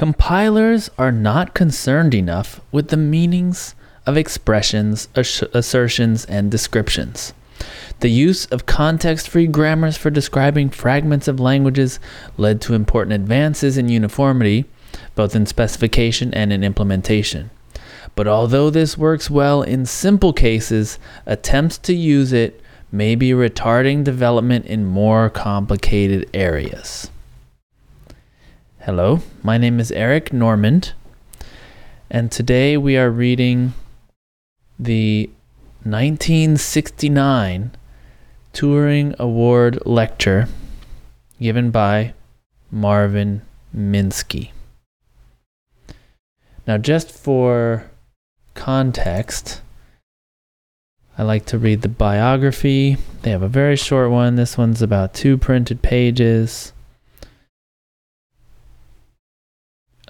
Compilers are not concerned enough with the meanings of expressions, assertions, and descriptions. The use of context free grammars for describing fragments of languages led to important advances in uniformity, both in specification and in implementation. But although this works well in simple cases, attempts to use it may be retarding development in more complicated areas. Hello, my name is Eric Normand, and today we are reading the 1969 Turing Award lecture given by Marvin Minsky. Now, just for context, I like to read the biography. They have a very short one. This one's about two printed pages.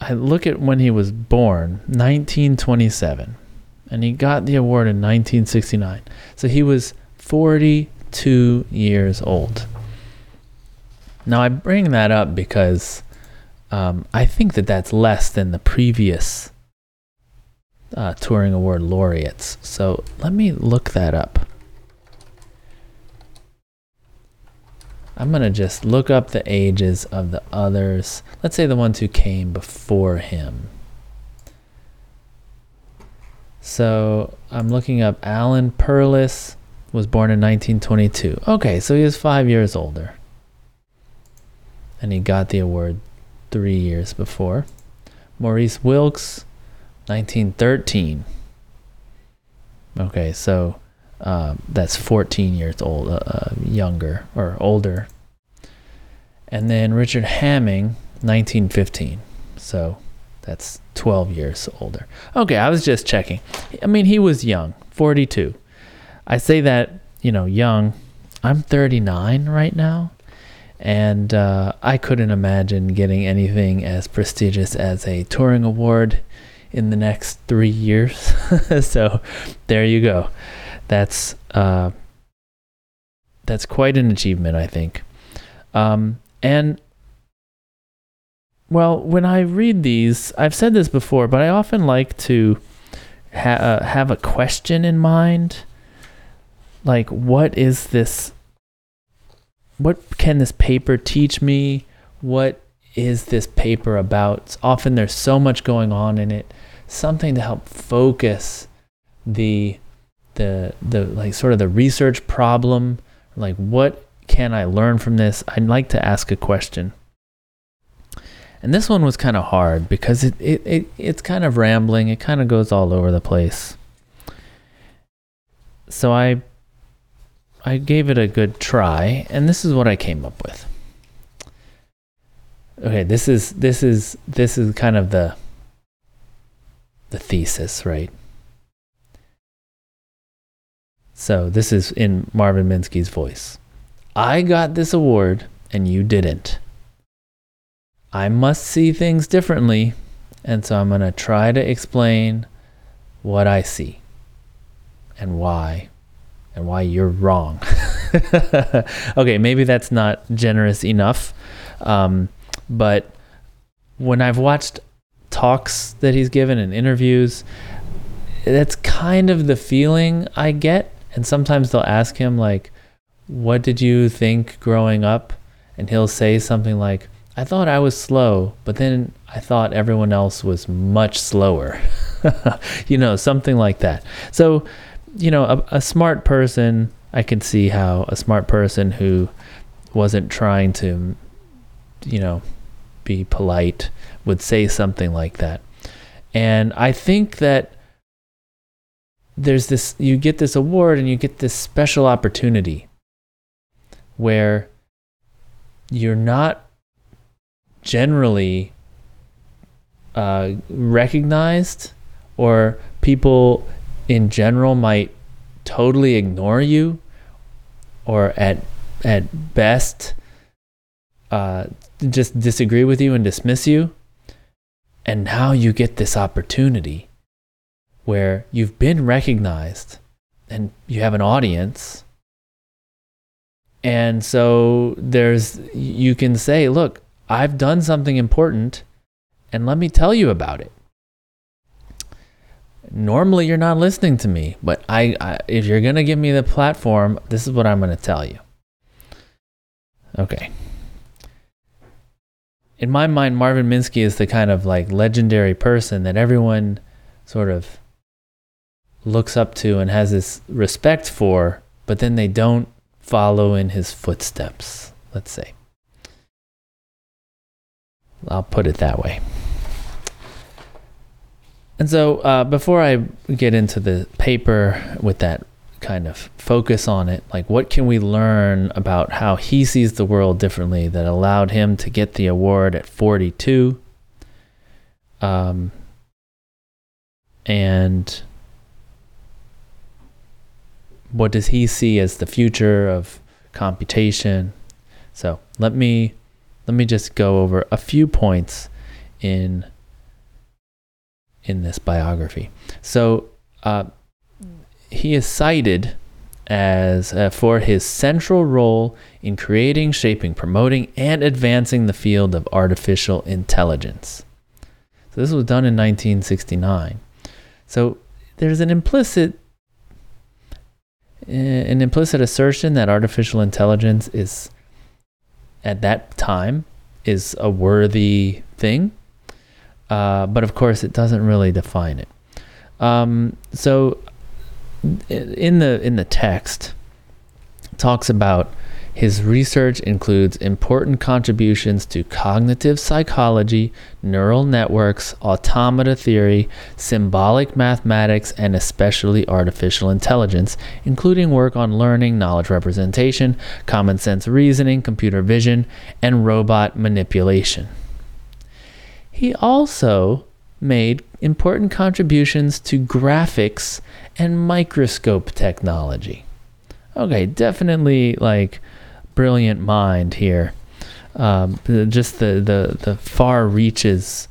I look at when he was born, 1927, and he got the award in 1969. So he was 42 years old. Now I bring that up because um, I think that that's less than the previous uh, Award laureates. So let me look that up. I'm going to just look up the ages of the others. Let's say the ones who came before him. So I'm looking up Alan Perlis was born in 1922. Okay, so he was five years older. And he got the award three years before. Maurice Wilkes, 1913. Okay, so uh, that's 14 years old, uh, uh, younger or older. And then Richard Hamming, 1915. So that's 12 years older. Okay, I was just checking. I mean, he was young, 42. I say that, you know, young. I'm 39 right now. And uh, I couldn't imagine getting anything as prestigious as a Turing Award in the next three years. so there you go that's uh, that's quite an achievement, I think. Um, and well, when I read these, I've said this before, but I often like to ha- uh, have a question in mind. Like, what is this? What can this paper teach me? What is this paper about? Often there's so much going on in it, something to help focus the the the like sort of the research problem like what can i learn from this? I'd like to ask a question. And this one was kind of hard because it, it, it it's kind of rambling. It kind of goes all over the place. So i i gave it a good try and this is what i came up with. Okay this is this is this is kind of the the thesis right so this is in Marvin Minsky's voice. I got this award and you didn't. I must see things differently, and so I'm going to try to explain what I see and why and why you're wrong. okay, maybe that's not generous enough. Um, but when I've watched talks that he's given and interviews, that's kind of the feeling I get and sometimes they'll ask him like what did you think growing up? And he'll say something like i thought i was slow but then i thought everyone else was much slower. You know something like that. So you know a, a smart person i can see how a smart person who wasn't trying to you know be polite would say something like that. And i think that there's this you get this award and you get this special opportunity where you're not generally uh, recognized or people in general might totally ignore you or at at best uh, just disagree with you and dismiss you. And now you get this opportunity where you've been recognized and you have an audience. And so there's, you can say, look, I've done something important and let me tell you about it. Normally, you're not listening to me, but I, I if you're going to give me the platform, this is what I'm going to tell you. Okay. In my mind, Marvin Minsky is the kind of like legendary person that everyone sort of looks up to and has this respect for, but then they don't follow in his footsteps, let's say. I'll put it that way. And so, uh, before I get into the paper with that kind of focus on it, like what can we learn about how he sees the world differently that allowed him to get the award at 42? Um, and what does he see as the future of computation? So let me let me just go over a few points in in this biography. So uh, he is cited as uh, for his central role in creating, shaping, promoting, and advancing the field of artificial intelligence. So this was done in 1969. So there's an implicit an implicit assertion that artificial intelligence is at that time is a worthy thing. Uh, but of course, it doesn't really define it. Um, so, in the in the text, talks about his research includes important contributions to cognitive psychology, neural networks, automata theory, symbolic mathematics, and especially artificial intelligence, including work on learning, knowledge representation, common sense reasoning, computer vision, and robot manipulation. He also made important contributions to graphics and microscope technology. Okay, definitely like brilliant mind here. Um, just the, the, the far reaches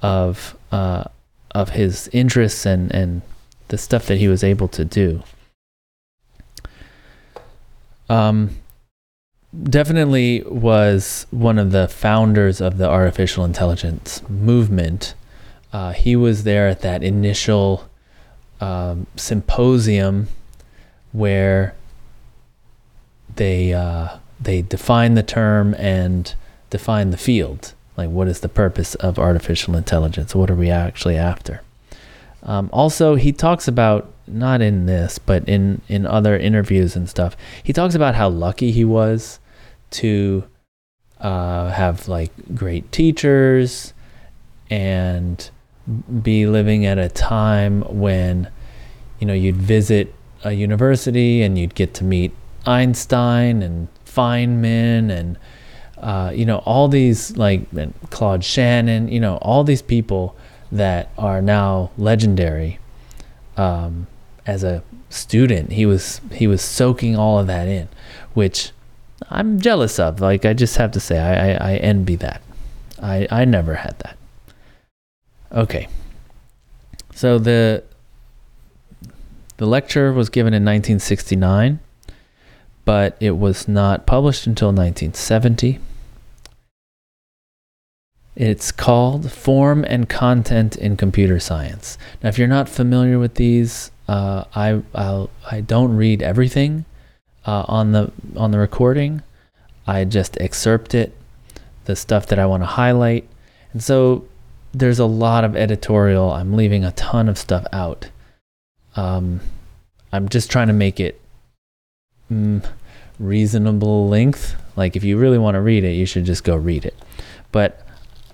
of uh, of his interests and, and the stuff that he was able to do. Um, definitely was one of the founders of the artificial intelligence movement. Uh, he was there at that initial um, symposium where they uh, they define the term and define the field. Like, what is the purpose of artificial intelligence? What are we actually after? Um, also, he talks about not in this, but in in other interviews and stuff. He talks about how lucky he was to uh, have like great teachers and be living at a time when you know you'd visit a university and you'd get to meet Einstein and Feynman and uh, you know all these like Claude Shannon, you know all these people that are now legendary. Um, as a student, he was he was soaking all of that in, which I'm jealous of. Like I just have to say, I I, I envy that. I I never had that. Okay. So the the lecture was given in 1969 but it was not published until 1970. It's called Form and Content in Computer Science. Now, if you're not familiar with these, uh, I I'll, I don't read everything uh, on the on the recording. I just excerpt it, the stuff that I want to highlight, and so there's a lot of editorial. I'm leaving a ton of stuff out. Um, I'm just trying to make it mm, reasonable length. Like if you really want to read it, you should just go read it. But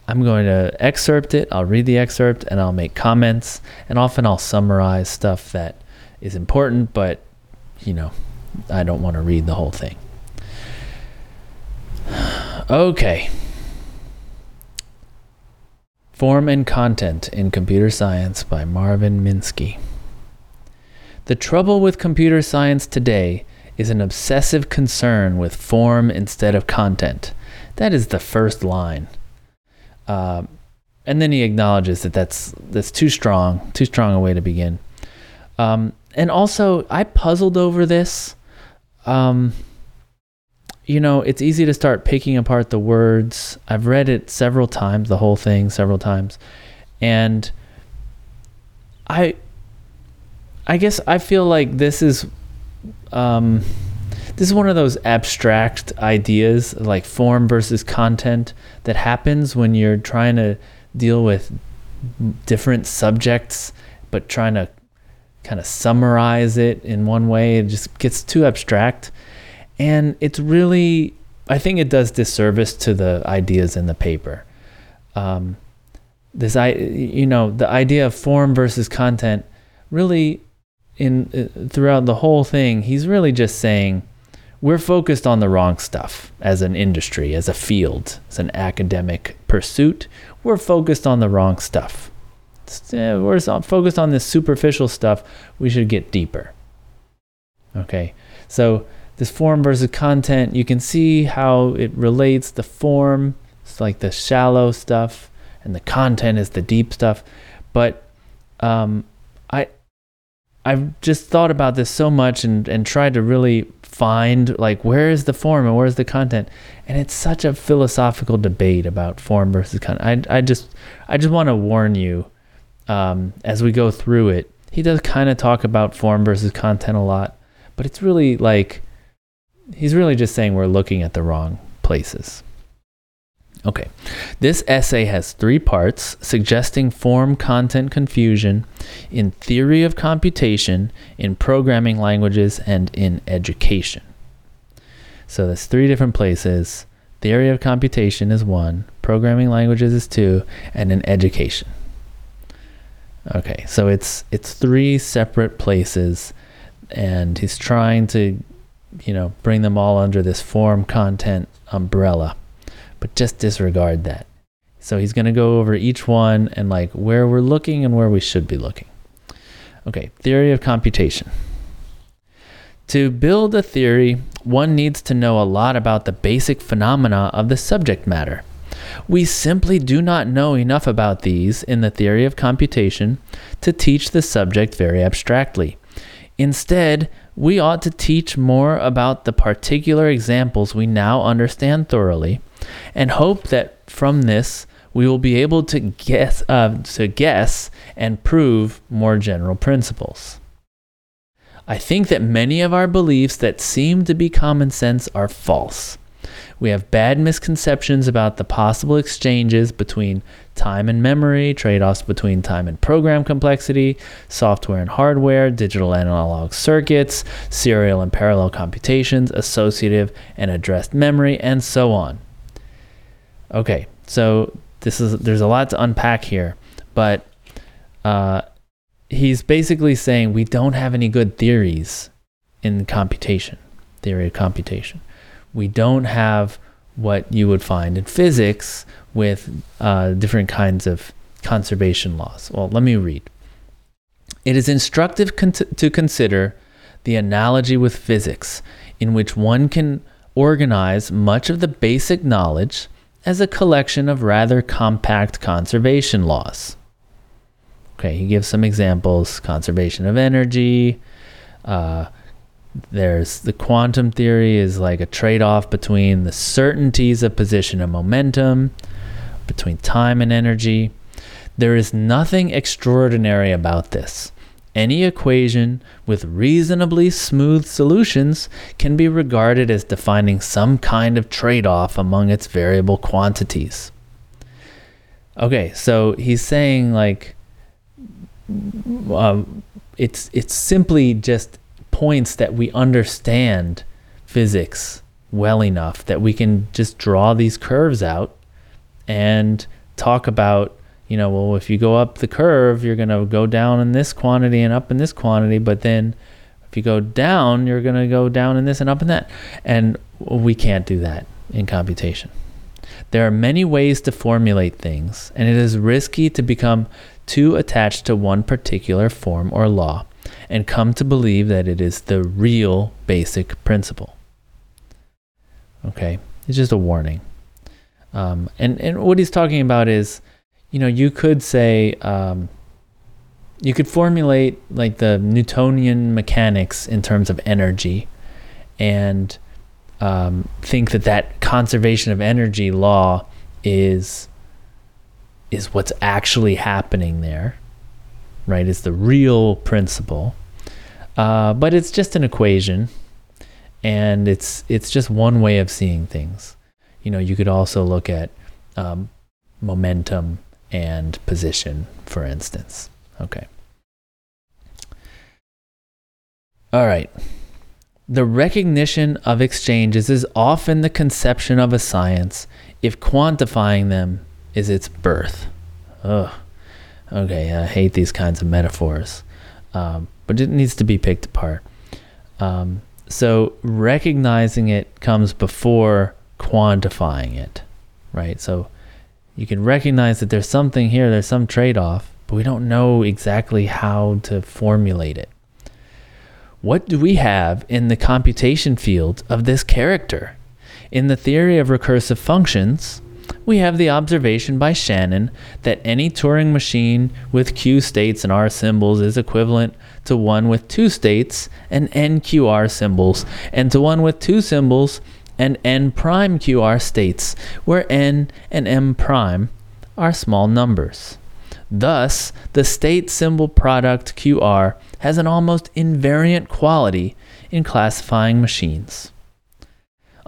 I'm going to excerpt it. I'll read the excerpt and I'll make comments. And often I'll summarize stuff that is important, but you know, I don't want to read the whole thing. Okay. Form and Content in Computer Science by Marvin Minsky. The trouble with computer science today is an obsessive concern with form instead of content. That is the first line. Uh, and then he acknowledges that that's that's too strong, too strong a way to begin. Um, and also, I puzzled over this. Um, you know, it's easy to start picking apart the words. I've read it several times, the whole thing several times. And I I guess I feel like this is um this is one of those abstract ideas like form versus content that happens when you're trying to deal with different subjects but trying to kind of summarize it in one way. It just gets too abstract. And it's really i think it does disservice to the ideas in the paper. Um, this i you know the idea of form versus content really in uh, throughout the whole thing he's really just saying we're focused on the wrong stuff as an industry as a field as an academic pursuit. We're focused on the wrong stuff. Uh, we're focused on this superficial stuff. We should get deeper. Okay. So this form versus content you can see how it relates the form. It's like the shallow stuff and the content is the deep stuff. But um, i i've just thought about this so much and and tried to really find like where is the form and where's the content and it's such a philosophical debate about form versus content i, I just i just want to warn you um, as we go through it he does kind of talk about form versus content a lot but it's really like he's really just saying we're looking at the wrong places. Okay, this essay has three parts suggesting form content confusion in theory of computation, in programming languages, and in education. So there's three different places. Theory of computation is one, programming languages is two, and in education. Okay, so it's it's three separate places, and he's trying to you know, bring them all under this form content umbrella, but just disregard that. So he's going to go over each one and like where we're looking and where we should be looking. Okay, theory of computation. To build a theory, one needs to know a lot about the basic phenomena of the subject matter. We simply do not know enough about these in the theory of computation to teach the subject very abstractly. Instead, we ought to teach more about the particular examples we now understand thoroughly and hope that from this we will be able to guess, uh, to guess and prove more general principles. I think that many of our beliefs that seem to be common sense are false. We have bad misconceptions about the possible exchanges between time and memory, trade offs between time and program complexity, software and hardware, digital and analog circuits, serial and parallel computations, associative and addressed memory, and so on. Okay, so this is there's a lot to unpack here, but uh, he's basically saying we don't have any good theories in computation, theory of computation we don't have what you would find in physics with uh, different kinds of conservation laws. Well, let me read. It is instructive con- to consider the analogy with physics, in which one can organize much of the basic knowledge as a collection of rather compact conservation laws. Okay, he gives some examples. Conservation of energy, uh, there's the quantum theory is like a trade-off between the certainties of position and momentum between time and energy. There is nothing extraordinary about this any equation with reasonably smooth solutions can be regarded as defining some kind of trade-off among its variable quantities. Okay so he's saying like um, it's it's simply just points that we understand physics well enough that we can just draw these curves out and talk about you know well if you go up the curve you're going to go down in this quantity and up in this quantity but then if you go down you're going to go down in this and up in that and we can't do that in computation there are many ways to formulate things and it is risky to become too attached to one particular form or law and come to believe that it is the real basic principle. Okay, it's just a warning. Um, and and what he's talking about is, you know, you could say, um, you could formulate like the Newtonian mechanics in terms of energy, and um, think that that conservation of energy law is is what's actually happening there, right? It's the real principle, uh, but it's just an equation, and it's it's just one way of seeing things. You know, you could also look at um, momentum and position, for instance. Okay. All right. The recognition of exchanges is often the conception of a science if quantifying them is its birth. Ugh. Okay, I hate these kinds of metaphors, um, but it needs to be picked apart. Um, so recognizing it comes before quantifying it, right? So you can recognize that there's something here, there's some trade off, but we don't know exactly how to formulate it. What do we have in the computation field of this character? In the theory of recursive functions, we have the observation by Shannon that any Turing machine with Q states and R symbols is equivalent to one with two states and NQR symbols, and to one with two symbols and N prime QR states, where N and M prime are small numbers. Thus, the state symbol product QR has an almost invariant quality in classifying machines.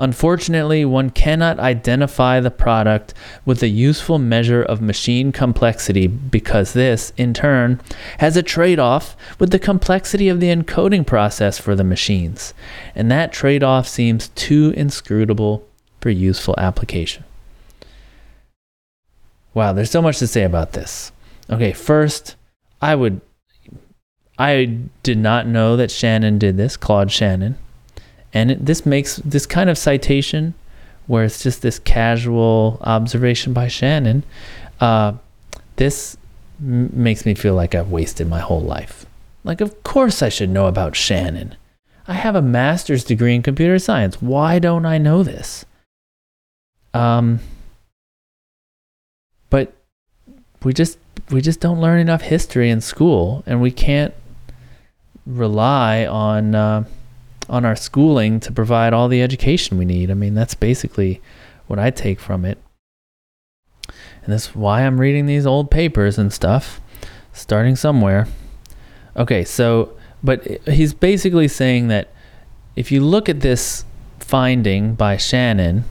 Unfortunately, one cannot identify the product with a useful measure of machine complexity because this, in turn, has a trade off with the complexity of the encoding process for the machines, and that trade off seems too inscrutable for useful application. Wow, there's so much to say about this. Okay, first, I would. I did not know that Shannon did this, Claude Shannon. And it, this makes this kind of citation, where it's just this casual observation by Shannon, uh, this m- makes me feel like I've wasted my whole life. Like, of course I should know about Shannon. I have a master's degree in computer science. Why don't I know this? Um, but we just we just don't learn enough history in school, and we can't rely on. Uh, on our schooling to provide all the education we need. I mean, that's basically what I take from it. And that's why I'm reading these old papers and stuff, starting somewhere. Okay, so, but he's basically saying that if you look at this finding by Shannon,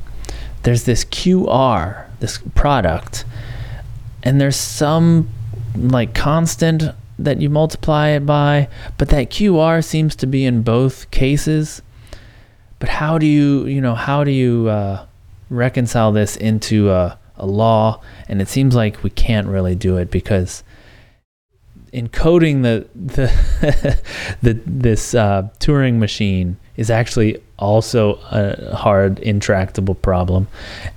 there's this QR, this product, and there's some like constant that you multiply it by, but that QR seems to be in both cases. But how do you, you know, how do you uh, reconcile this into a, a law? And it seems like we can't really do it because encoding the the the this uh, Turing machine is actually also a hard, intractable problem,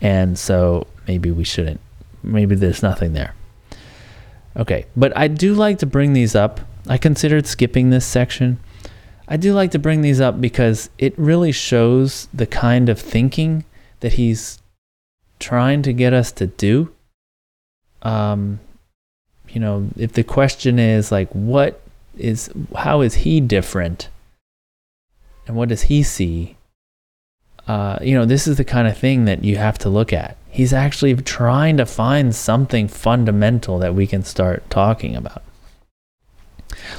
and so maybe we shouldn't. Maybe there's nothing there. Okay, but I do like to bring these up. I considered skipping this section. I do like to bring these up because it really shows the kind of thinking that he's trying to get us to do. Um, you know, if the question is like, what is, how is he different? And what does he see? Uh, you know, this is the kind of thing that you have to look at he's actually trying to find something fundamental that we can start talking about.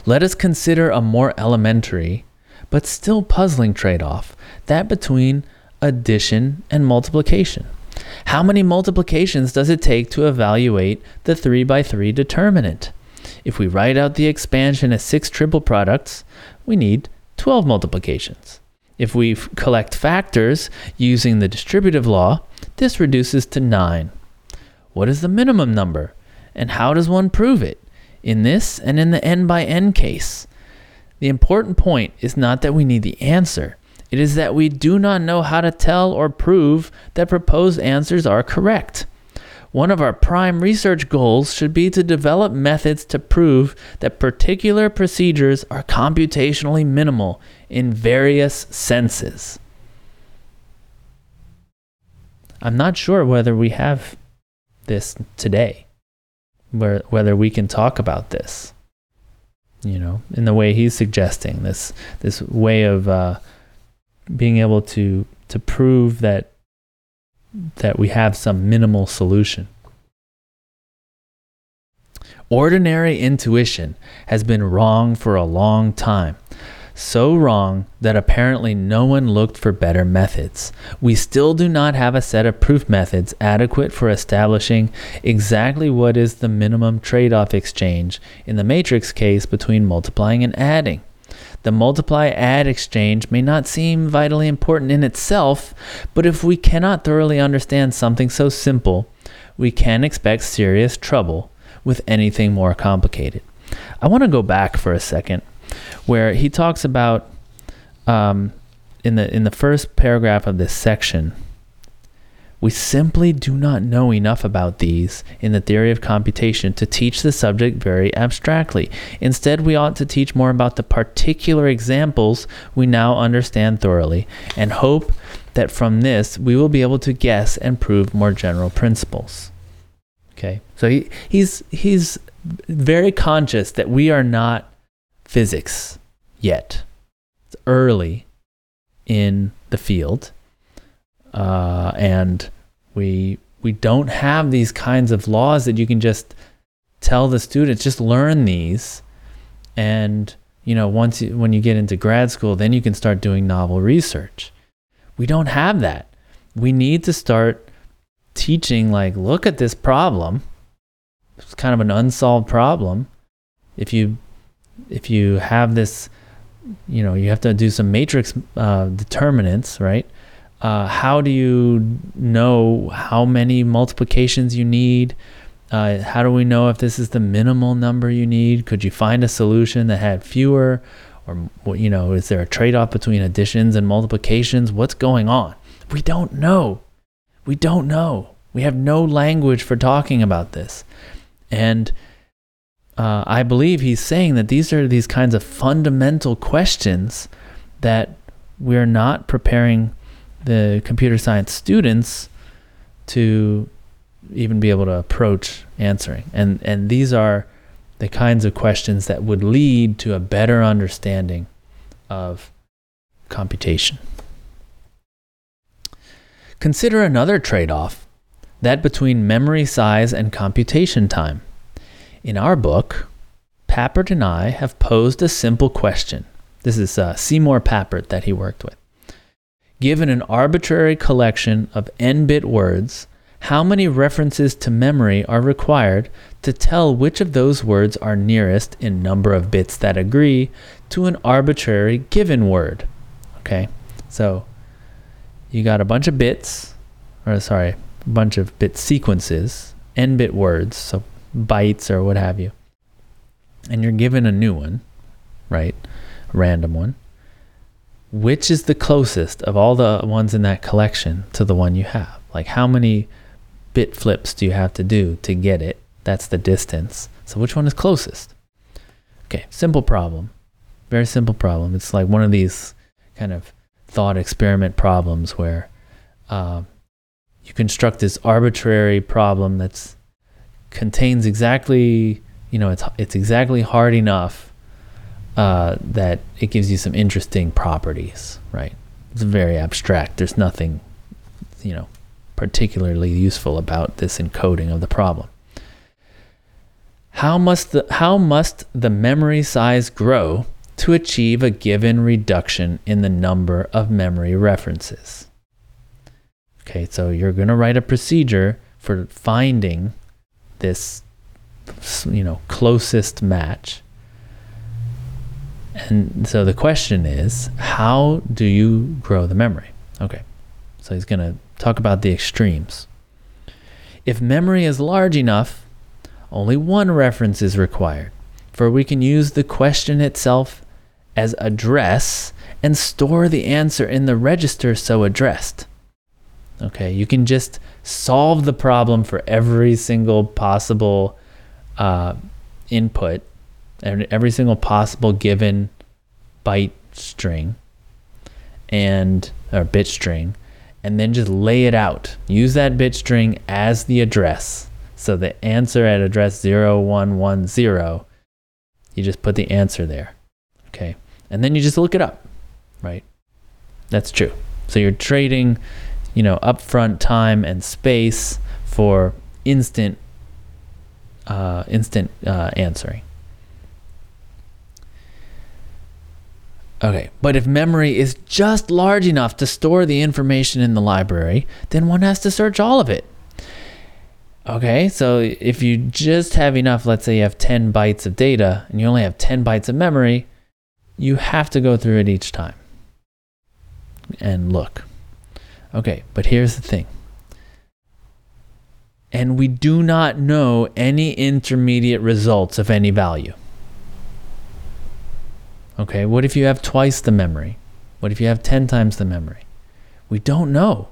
Let us consider a more elementary, but still puzzling trade off that between addition and multiplication. How many multiplications does it take to evaluate the 3 by 3 determinant? If we write out the expansion as six triple products, we need 12 multiplications. If we collect factors using the distributive law, this reduces to 9. What is the minimum number? And how does one prove it? In this and in the n by n case. The important point is not that we need the answer. It is that we do not know how to tell or prove that proposed answers are correct. One of our prime research goals should be to develop methods to prove that particular procedures are computationally minimal in various senses. I'm not sure whether we have this today, whether we can talk about this, you know, in the way he's suggesting this, this way of uh, being able to to prove that that we have some minimal solution. Ordinary intuition has been wrong for a long time. So wrong that apparently no one looked for better methods. We still do not have a set of proof methods adequate for establishing exactly what is the minimum trade off exchange in the matrix case between multiplying and adding. The multiply add exchange may not seem vitally important in itself, but if we cannot thoroughly understand something so simple, we can expect serious trouble with anything more complicated. I want to go back for a second where he talks about um, in the in the first paragraph of this section we simply do not know enough about these in the theory of computation to teach the subject very abstractly. Instead, we ought to teach more about the particular examples we now understand thoroughly and hope that from this we will be able to guess and prove more general principles. Okay, so he, he's, he's very conscious that we are not physics yet. It's early in the field. Uh, and we we don't have these kinds of laws that you can just tell the students just learn these. And you know once you, when you get into grad school then you can start doing novel research. We don't have that. We need to start teaching like look at this problem. It's kind of an unsolved problem. If you if you have this you know you have to do some matrix uh, determinants right uh, how do you know how many multiplications you need? Uh, how do we know if this is the minimal number you need? Could you find a solution that had fewer? Or, you know, is there a trade off between additions and multiplications? What's going on? We don't know. We don't know. We have no language for talking about this. And uh, I believe he's saying that these are these kinds of fundamental questions that we're not preparing the computer science students to even be able to approach answering. And and these are the kinds of questions that would lead to a better understanding of computation. Consider another trade-off, that between memory size and computation time. In our book, Papert and I have posed a simple question. This is uh, Seymour Papert that he worked with. Given an arbitrary collection of n bit words, how many references to memory are required to tell which of those words are nearest in number of bits that agree to an arbitrary given word? Okay, so you got a bunch of bits, or sorry, a bunch of bit sequences, n bit words, so bytes or what have you, and you're given a new one, right? A random one which is the closest of all the ones in that collection to the one you have? Like how many bit flips do you have to do to get it? That's the distance. So which one is closest? Okay, simple problem. Very simple problem. It's like one of these kind of thought experiment problems where uh, you construct this arbitrary problem that's contains exactly, you know, it's it's exactly hard enough uh, that it gives you some interesting properties, right? It's very abstract. There's nothing, you know, particularly useful about this encoding of the problem. How must the, how must the memory size grow to achieve a given reduction in the number of memory references? Okay, so you're going to write a procedure for finding this, you know, closest match and so the question is, how do you grow the memory? Okay, so he's going to talk about the extremes. If memory is large enough, only one reference is required, for we can use the question itself as address and store the answer in the register so addressed. Okay, you can just solve the problem for every single possible uh, input every single possible given byte string and or bit string and then just lay it out. Use that bit string as the address. So the answer at address 0110, you just put the answer there. Okay. And then you just look it up, right? That's true. So you're trading, you know, upfront time and space for instant, uh, instant uh, answering. Okay, but if memory is just large enough to store the information in the library, then one has to search all of it. Okay, so if you just have enough, let's say you have 10 bytes of data and you only have 10 bytes of memory, you have to go through it each time and look. Okay, but here's the thing. And we do not know any intermediate results of any value. Okay, what if you have twice the memory? What if you have 10 times the memory? We don't know.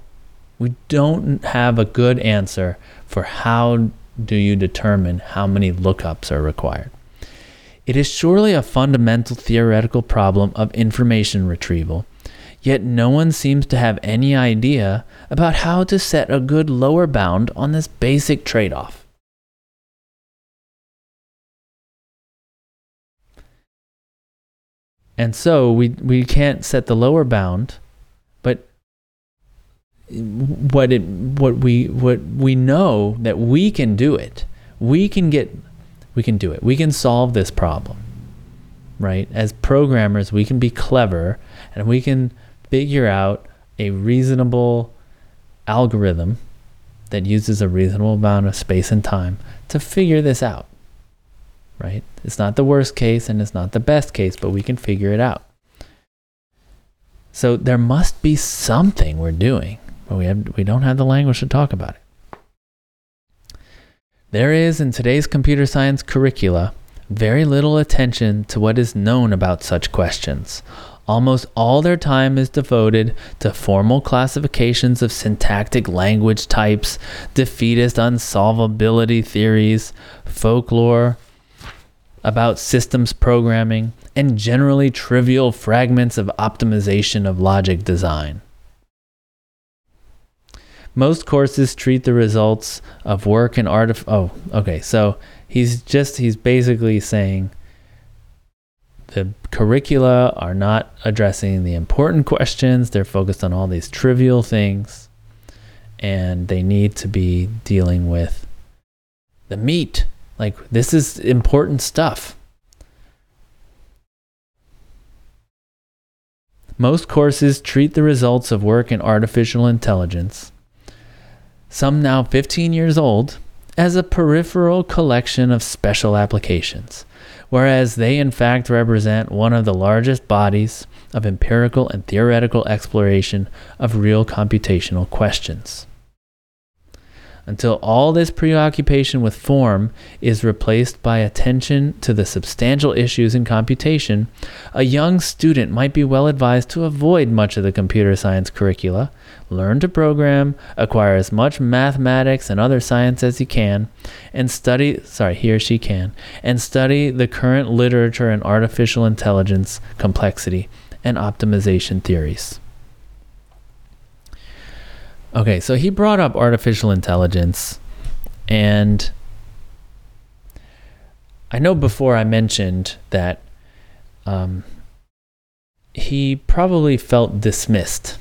We don't have a good answer for how do you determine how many lookups are required. It is surely a fundamental theoretical problem of information retrieval, yet no one seems to have any idea about how to set a good lower bound on this basic trade off. And so we, we can't set the lower bound, but what it what we what we know that we can do it. We can get we can do it. We can solve this problem. Right? As programmers, we can be clever and we can figure out a reasonable algorithm that uses a reasonable amount of space and time to figure this out. Right? It's not the worst case and it's not the best case, but we can figure it out. So there must be something we're doing, but we have we don't have the language to talk about it. There is in today's computer science curricula very little attention to what is known about such questions. Almost all their time is devoted to formal classifications of syntactic language types, defeatist unsolvability theories, folklore, about systems programming, and generally trivial fragments of optimization of logic design. Most courses treat the results of work and art. oh, okay. So he's just, he's basically saying the curricula are not addressing the important questions. They're focused on all these trivial things. And they need to be dealing with the meat like, this is important stuff. Most courses treat the results of work in artificial intelligence, some now 15 years old, as a peripheral collection of special applications, whereas they in fact represent one of the largest bodies of empirical and theoretical exploration of real computational questions until all this preoccupation with form is replaced by attention to the substantial issues in computation, a young student might be well advised to avoid much of the computer science curricula, learn to program, acquire as much mathematics and other science as he can, and study, sorry, he or she can, and study the current literature in artificial intelligence, complexity, and optimization theories. Okay, so he brought up artificial intelligence, and I know before I mentioned that um, he probably felt dismissed.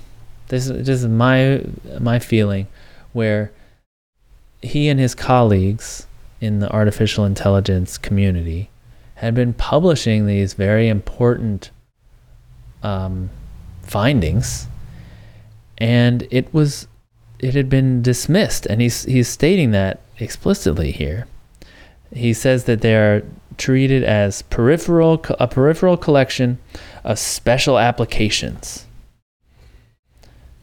This, this is my my feeling, where he and his colleagues in the artificial intelligence community had been publishing these very important um, findings, and it was it had been dismissed, and he's he's stating that explicitly here. He says that they are treated as peripheral a peripheral collection of special applications.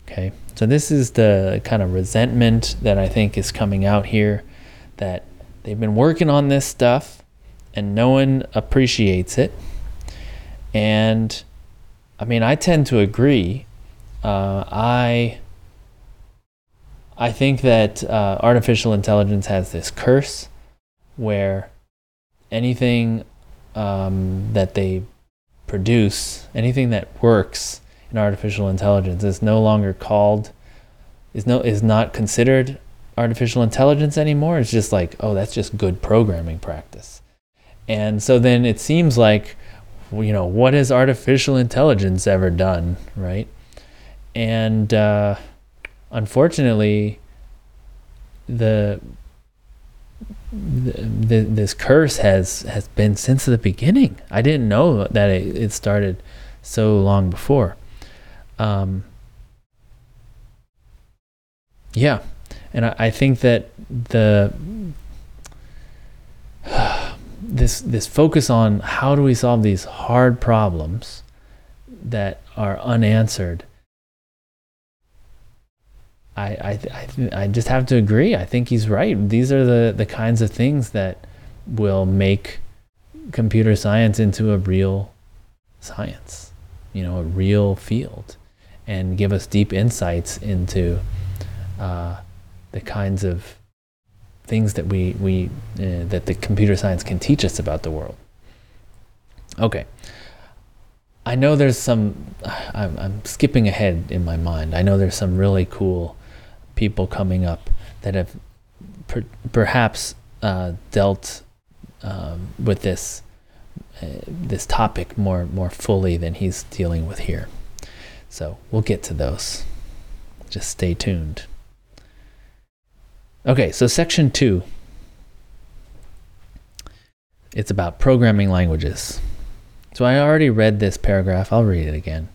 Okay, so this is the kind of resentment that I think is coming out here, that they've been working on this stuff, and no one appreciates it, and I mean I tend to agree. Uh, I I think that uh, artificial intelligence has this curse where anything um, that they produce, anything that works in artificial intelligence, is no longer called, is no is not considered artificial intelligence anymore. It's just like, oh, that's just good programming practice. And so then it seems like, you know, what has artificial intelligence ever done, right? and uh, unfortunately, the, the, the this curse has has been since the beginning. I didn't know that it, it started so long before. Um, yeah, and I, I think that the this this focus on how do we solve these hard problems that are unanswered I I I, I just have to agree I think he's right these are the the kinds of things that will make computer science into a real science you know a real field and give us deep insights into uh, the kinds of things that we we uh, that the computer science can teach us about the world. Okay. I know there's some I'm, I'm skipping ahead in my mind. I know there's some really cool people coming up that have per, perhaps uh, dealt um, with this uh, this topic more more fully than he's dealing with here. So we'll get to those. Just stay tuned. Okay, so section two. It's about programming languages. So I already read this paragraph, I'll read it again.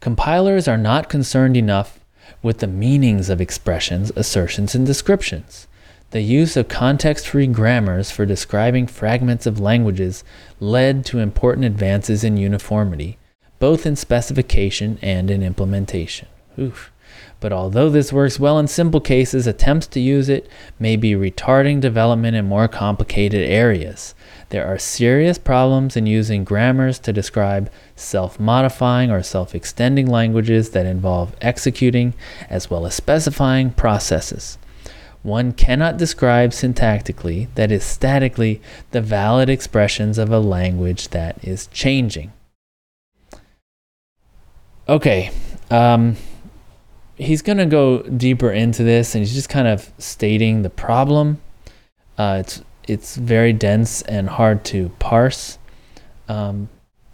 Compilers are not concerned enough with the meanings of expressions, assertions, and descriptions. The use of context free grammars for describing fragments of languages led to important advances in uniformity, both in specification and in implementation. Oof. But although this works well in simple cases, attempts to use it may be retarding development in more complicated areas. There are serious problems in using grammars to describe self modifying or self extending languages that involve executing as well as specifying processes. One cannot describe syntactically, that is, statically, the valid expressions of a language that is changing. Okay, um, he's going to go deeper into this and he's just kind of stating the problem. Uh, it's it's very dense and hard to parse, um,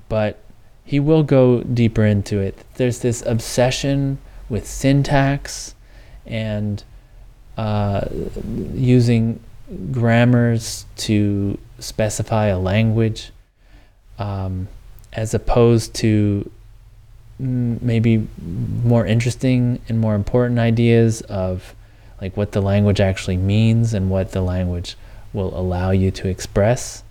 but he will go deeper into it. There's this obsession with syntax and uh, using grammars to specify a language um, as opposed to maybe more interesting and more important ideas of like what the language actually means and what the language will allow you to express.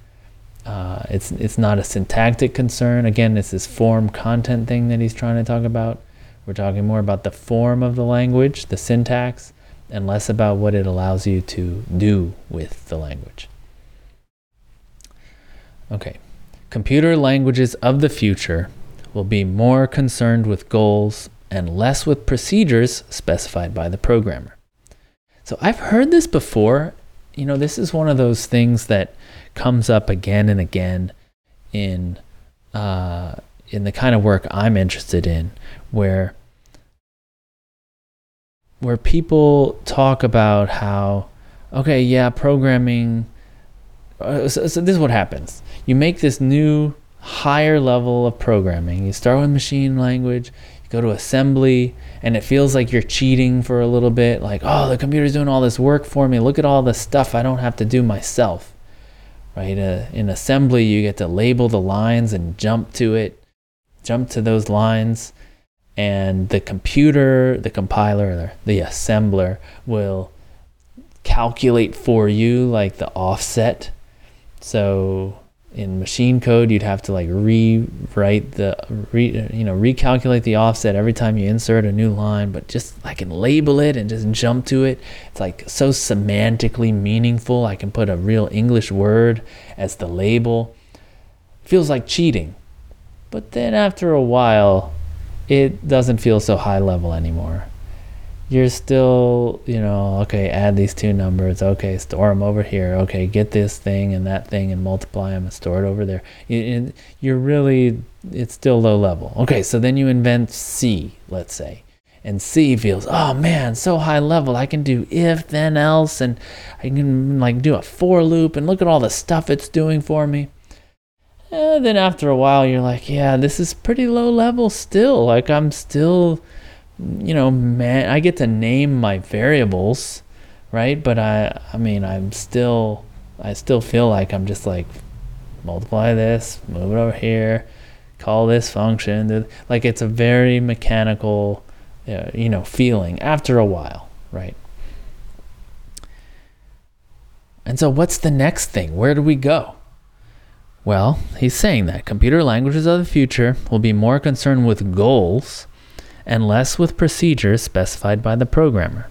Uh, it's it's not a syntactic concern. Again, it's this form content thing that he's trying to talk about. We're talking more about the form of the language, the syntax, and less about what it allows you to do with the language. Okay. Computer languages of the future will be more concerned with goals and less with procedures specified by the programmer. So I've heard this before. You know, this is one of those things that comes up again and again in uh, in the kind of work I'm interested in, where where people talk about how, okay, yeah, programming. Uh, so, so this is what happens. You make this new higher level of programming. You start with machine language, you go to assembly, and it feels like you're cheating for a little bit. Like, oh, the computer's doing all this work for me. Look at all the stuff I don't have to do myself. Right? Uh, in assembly, you get to label the lines and jump to it, jump to those lines. And the computer, the compiler, the assembler will calculate for you like the offset. So in machine code you'd have to like rewrite the re, you know recalculate the offset every time you insert a new line but just i can label it and just jump to it. It's like so semantically meaningful. I can put a real english word as the label. Feels like cheating. But then after a while it doesn't feel so high level anymore you're still, you know, okay, add these two numbers. Okay, store them over here. Okay, get this thing and that thing and multiply them and store it over there. You're really, it's still low level. Okay, so then you invent C, let's say. And C feels, oh man, so high level. I can do if, then, else, and I can like do a for loop and look at all the stuff it's doing for me. And then after a while, you're like, yeah, this is pretty low level still. Like I'm still you know, man, I get to name my variables, right? But I, I mean, I'm still, I still feel like I'm just like, multiply this, move it over here, call this function. Like it's a very mechanical, uh, you know, feeling after a while, right? And so, what's the next thing? Where do we go? Well, he's saying that computer languages of the future will be more concerned with goals and less with procedures specified by the programmer.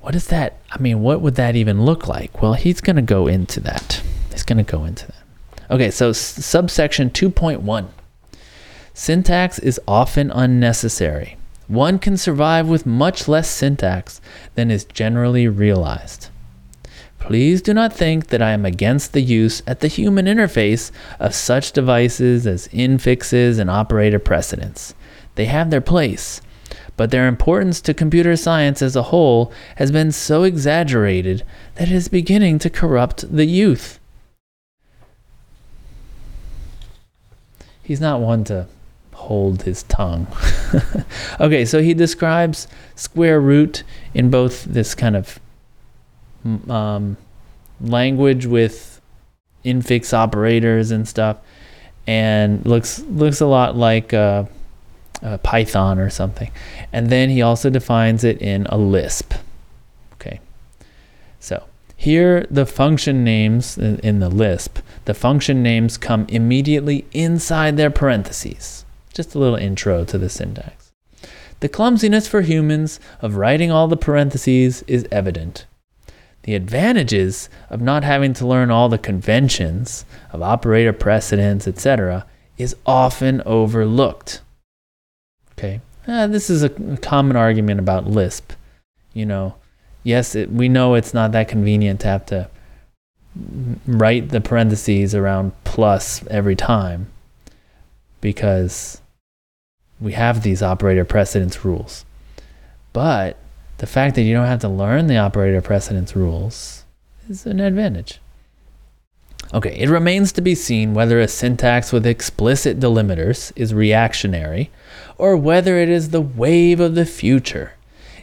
What is that? I mean, what would that even look like? Well, he's going to go into that. He's going to go into that. Okay, so subsection 2.1 Syntax is often unnecessary. One can survive with much less syntax than is generally realized. Please do not think that I am against the use at the human interface of such devices as infixes and operator precedence. They have their place, but their importance to computer science as a whole has been so exaggerated that it is beginning to corrupt the youth. He's not one to hold his tongue. okay, so he describes square root in both this kind of um, language with infix operators and stuff, and looks looks a lot like uh, Python or something. And then he also defines it in a Lisp. Okay, so here the function names in, in the Lisp, the function names come immediately inside their parentheses. Just a little intro to the syntax. The clumsiness for humans of writing all the parentheses is evident. The advantages of not having to learn all the conventions of operator precedence, etc., is often overlooked. Okay, uh, this is a common argument about Lisp. You know, yes, it, we know it's not that convenient to have to write the parentheses around plus every time because we have these operator precedence rules. But the fact that you don't have to learn the operator precedence rules is an advantage. Okay, it remains to be seen whether a syntax with explicit delimiters is reactionary or whether it is the wave of the future.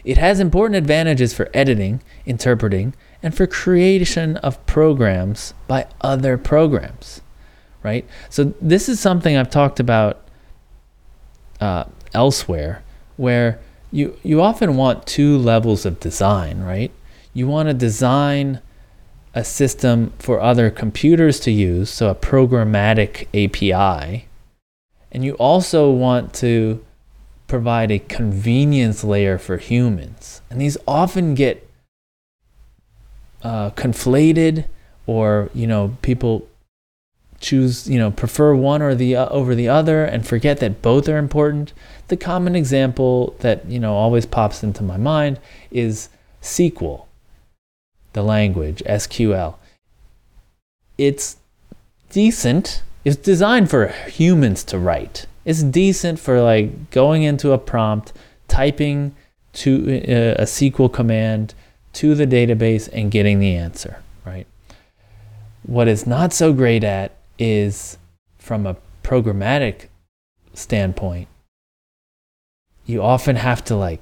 It has important advantages for editing, interpreting, and for creation of programs by other programs, right? So this is something I've talked about uh, elsewhere where you you often want two levels of design, right? You want to design a system for other computers to use, so a programmatic API, and you also want to provide a convenience layer for humans. And these often get uh, conflated, or you know, people choose, you know, prefer one or the uh, over the other and forget that both are important. The common example that, you know, always pops into my mind is SQL, the language, SQL. It's decent. It's designed for humans to write. It's decent for like going into a prompt, typing to uh, a SQL command to the database and getting the answer, right? What it's not so great at is from a programmatic standpoint, you often have to like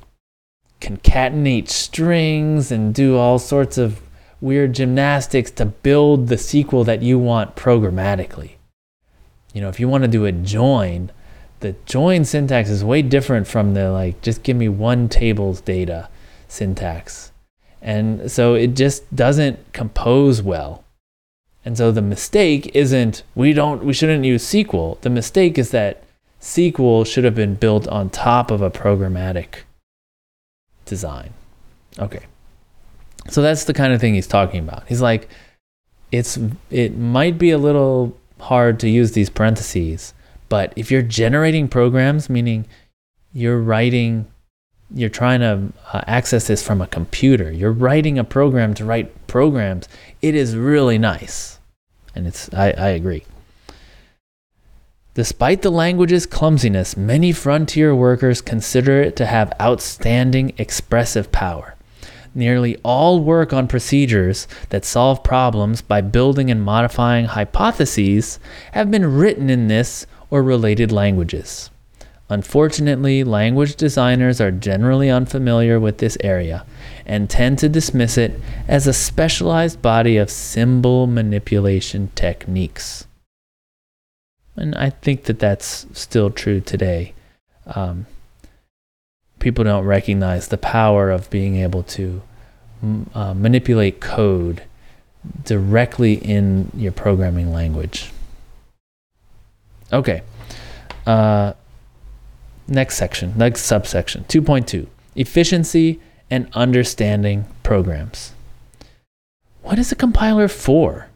concatenate strings and do all sorts of weird gymnastics to build the SQL that you want programmatically. You know, if you want to do a join, the join syntax is way different from the like just give me one table's data syntax. And so it just doesn't compose well. And so the mistake isn't we don't we shouldn't use SQL. The mistake is that SQL should have been built on top of a programmatic design. Okay. So that's the kind of thing he's talking about. He's like it's it might be a little hard to use these parentheses, but if you're generating programs, meaning you're writing you're trying to uh, access this from a computer, you're writing a program to write programs, it is really nice and it's I, I agree. Despite the language's clumsiness, many frontier workers consider it to have outstanding expressive power. Nearly all work on procedures that solve problems by building and modifying hypotheses have been written in this or related languages. Unfortunately, language designers are generally unfamiliar with this area and tend to dismiss it as a specialized body of symbol manipulation techniques. And I think that that's still true today. Um, people don't recognize the power of being able to uh, manipulate code directly in your programming language. Okay. Uh, next section, next subsection 2.2 efficiency and understanding programs. What is a compiler for?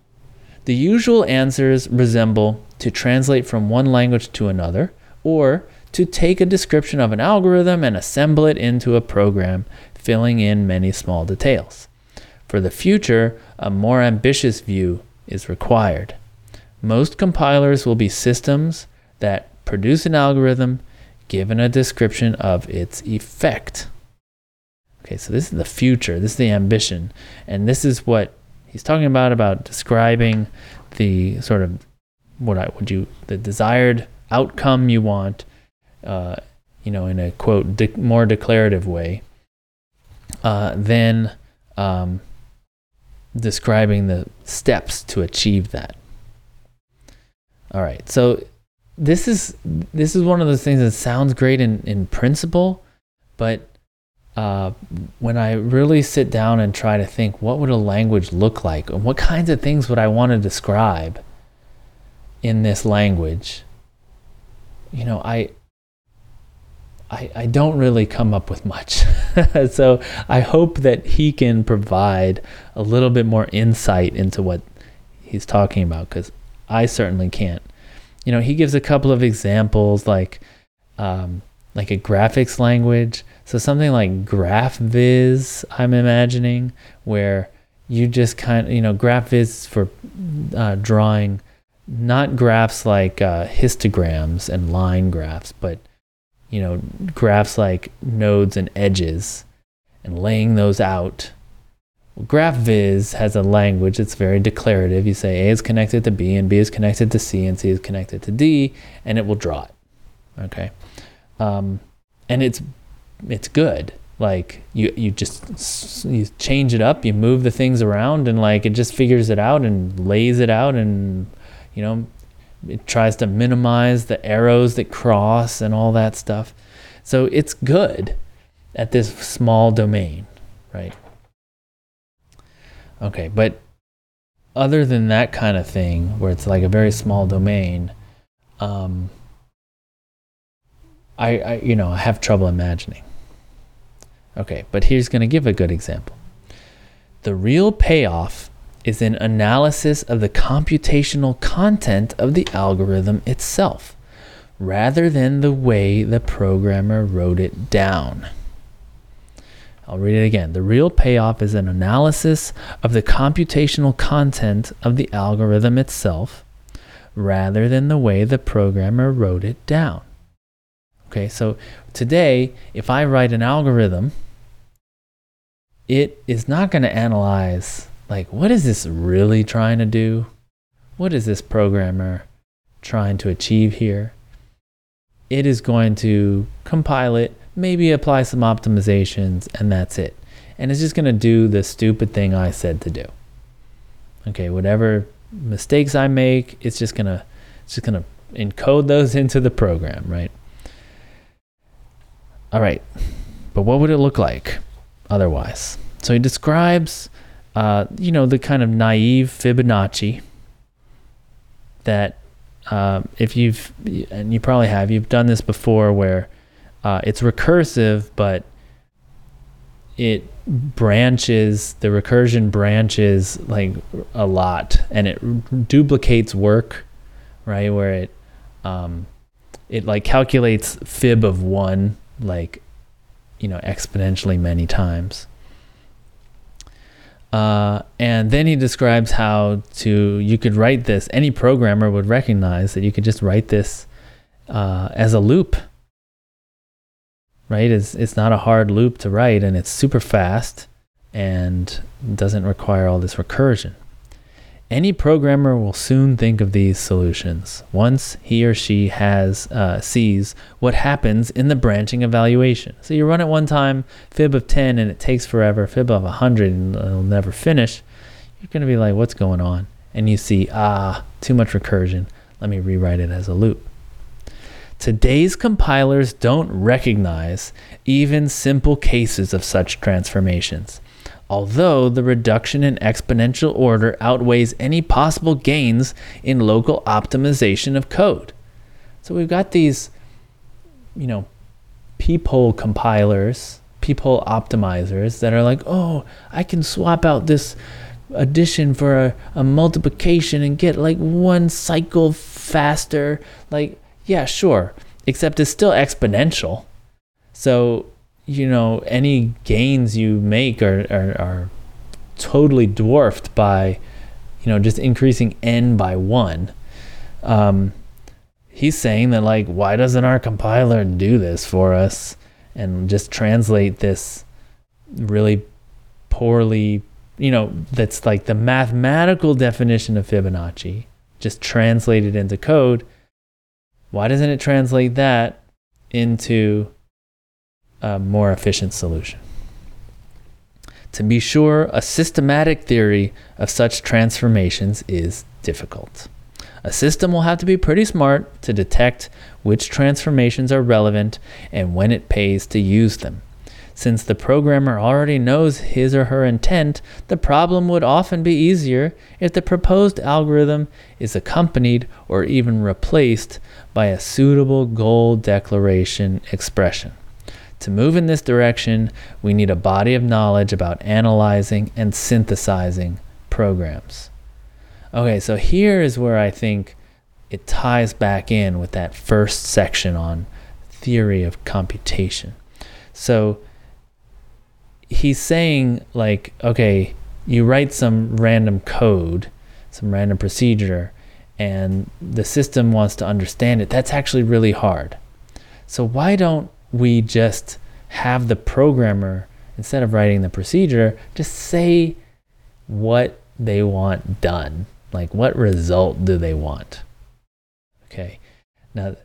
The usual answers resemble to translate from one language to another or to take a description of an algorithm and assemble it into a program, filling in many small details. For the future, a more ambitious view is required. Most compilers will be systems that produce an algorithm given a description of its effect. Okay, so this is the future, this is the ambition, and this is what he's talking about about describing the sort of what I would you the desired outcome you want, uh, you know, in a quote de- more declarative way. Uh, then um, describing the steps to achieve that. All right, so this is this is one of those things that sounds great in, in principle, but uh, when I really sit down and try to think, what would a language look like, and what kinds of things would I want to describe in this language, you know, I I, I don't really come up with much. so I hope that he can provide a little bit more insight into what he's talking about because I certainly can't. You know, he gives a couple of examples like um, like a graphics language. So something like GraphViz, I'm imagining, where you just kind of, you know, GraphViz for uh, drawing not graphs like uh, histograms and line graphs, but you know, graphs like nodes and edges and laying those out. GraphViz has a language that's very declarative. You say A is connected to B and B is connected to C and C is connected to D, and it will draw it. Okay, um, and it's it's good. Like you you just you change it up, you move the things around, and like it just figures it out and lays it out, and you know it tries to minimize the arrows that cross and all that stuff. So it's good at this small domain, right? Okay, but other than that kind of thing, where it's like a very small domain, um, I, I you know I have trouble imagining. Okay, but here's going to give a good example. The real payoff is an analysis of the computational content of the algorithm itself, rather than the way the programmer wrote it down. I'll read it again. The real payoff is an analysis of the computational content of the algorithm itself, rather than the way the programmer wrote it down. Okay, so today, if I write an algorithm, it is not going to analyze like, what is this really trying to do? What is this programmer trying to achieve here? It is going to compile it, maybe apply some optimizations, and that's it. And it's just going to do the stupid thing I said to do. Okay, whatever mistakes I make, it's just going to it's just going to encode those into the program, right? All right. But what would it look like otherwise? So he describes uh, you know, the kind of naive Fibonacci that uh, if you've, and you probably have, you've done this before where uh, it's recursive, but it branches, the recursion branches like a lot and it duplicates work, right? Where it, um, it like calculates fib of one, like, you know, exponentially many times. Uh, and then he describes how to you could write this. Any programmer would recognize that you could just write this uh, as a loop. Right? It's it's not a hard loop to write, and it's super fast and doesn't require all this recursion. Any programmer will soon think of these solutions once he or she has uh, sees what happens in the branching evaluation. So you run it one time, fib of 10, and it takes forever, fib of 100, and it'll never finish. You're going to be like, what's going on? And you see, ah, too much recursion. Let me rewrite it as a loop. Today's compilers don't recognize even simple cases of such transformations although the reduction in exponential order outweighs any possible gains in local optimization of code. So we've got these, you know, peephole compilers, peephole optimizers that are like, oh, I can swap out this addition for a, a multiplication and get like one cycle faster. Like, yeah, sure, except it's still exponential. So you know, any gains you make are, are, are totally dwarfed by, you know, just increasing n by one. Um, he's saying that like, why doesn't our compiler do this for us and just translate this really poorly, you know, that's like the mathematical definition of Fibonacci, just translated into code. Why doesn't it translate that into a more efficient solution. To be sure, a systematic theory of such transformations is difficult. A system will have to be pretty smart to detect which transformations are relevant and when it pays to use them. Since the programmer already knows his or her intent, the problem would often be easier if the proposed algorithm is accompanied or even replaced by a suitable goal declaration expression. To move in this direction, we need a body of knowledge about analyzing and synthesizing programs. Okay, so here is where I think it ties back in with that first section on theory of computation. So he's saying, like, okay, you write some random code, some random procedure, and the system wants to understand it. That's actually really hard. So why don't we just have the programmer, instead of writing the procedure, just say what they want done. Like, what result do they want? Okay. Now,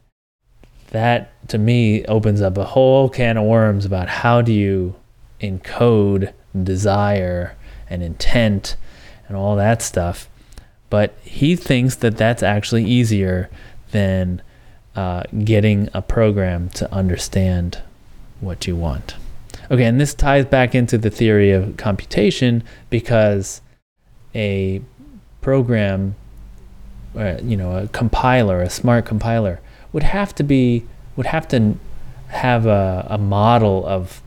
that to me opens up a whole can of worms about how do you encode desire and intent and all that stuff. But he thinks that that's actually easier than uh, getting a program to understand what you want. Okay, and this ties back into the theory of computation because a program, uh, you know, a compiler, a smart compiler, would have to be would have to have a, a model of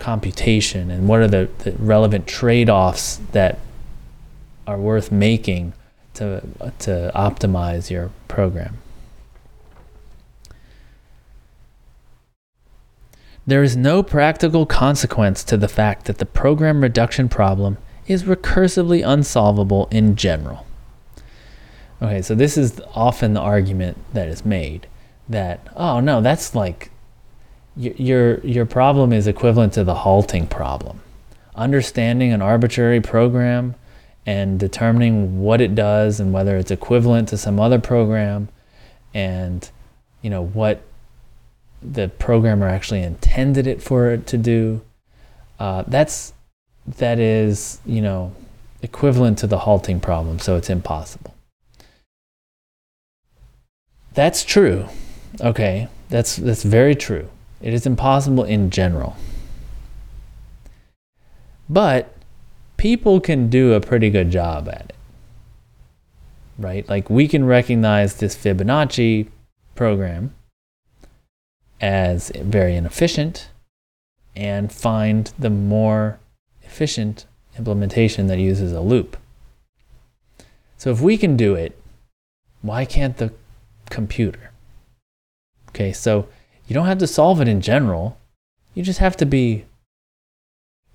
computation and what are the, the relevant trade-offs that are worth making to to optimize your program. There is no practical consequence to the fact that the program reduction problem is recursively unsolvable in general. Okay, so this is often the argument that is made that, oh no, that's like your, your problem is equivalent to the halting problem. Understanding an arbitrary program and determining what it does and whether it's equivalent to some other program and you know what the programmer actually intended it for it to do. Uh, that's that is you know equivalent to the halting problem, so it's impossible. That's true. Okay, that's that's very true. It is impossible in general. But people can do a pretty good job at it. Right? Like we can recognize this Fibonacci program as very inefficient and find the more efficient implementation that uses a loop. So if we can do it, why can't the computer? Okay, so you don't have to solve it in general. You just have to be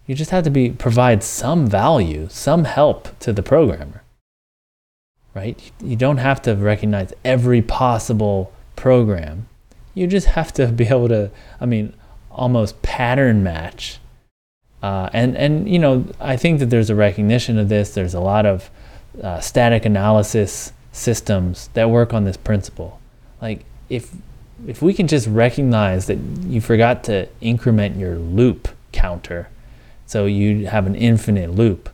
you just have to be provide some value, some help to the programmer. Right? You don't have to recognize every possible program you just have to be able to, I mean, almost pattern match. Uh, and and you know, I think that there's a recognition of this. There's a lot of uh, static analysis systems that work on this principle. Like if if we can just recognize that you forgot to increment your loop counter, so you have an infinite loop.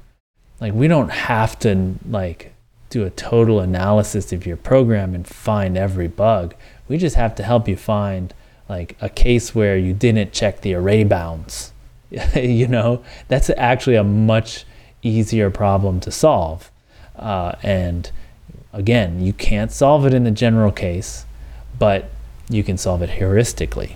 Like we don't have to like do a total analysis of your program and find every bug. We just have to help you find like a case where you didn't check the array bounds. you know, that's actually a much easier problem to solve. Uh, and again, you can't solve it in the general case, but you can solve it heuristically.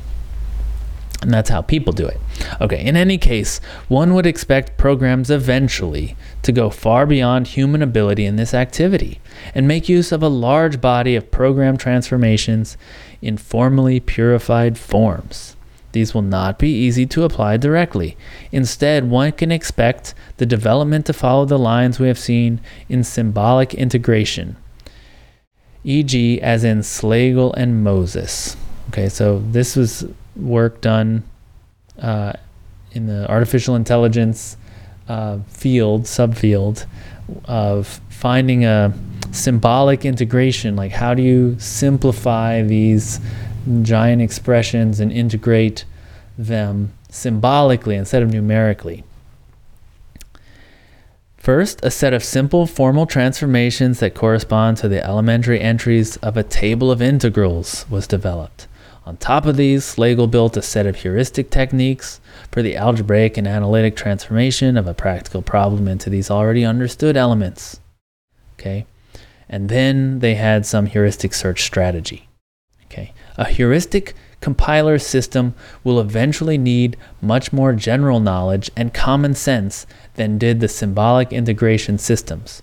And that's how people do it. Okay, in any case, one would expect programs eventually to go far beyond human ability in this activity and make use of a large body of program transformations in formally purified forms. These will not be easy to apply directly. Instead, one can expect the development to follow the lines we have seen in symbolic integration, e.g., as in Slagle and Moses. Okay, so this was work done uh, in the artificial intelligence uh, field, subfield, of finding a symbolic integration. Like, how do you simplify these giant expressions and integrate them symbolically instead of numerically? First, a set of simple formal transformations that correspond to the elementary entries of a table of integrals was developed. On top of these, Slagle built a set of heuristic techniques for the algebraic and analytic transformation of a practical problem into these already understood elements. Okay? And then they had some heuristic search strategy. Okay? A heuristic compiler system will eventually need much more general knowledge and common sense than did the symbolic integration systems.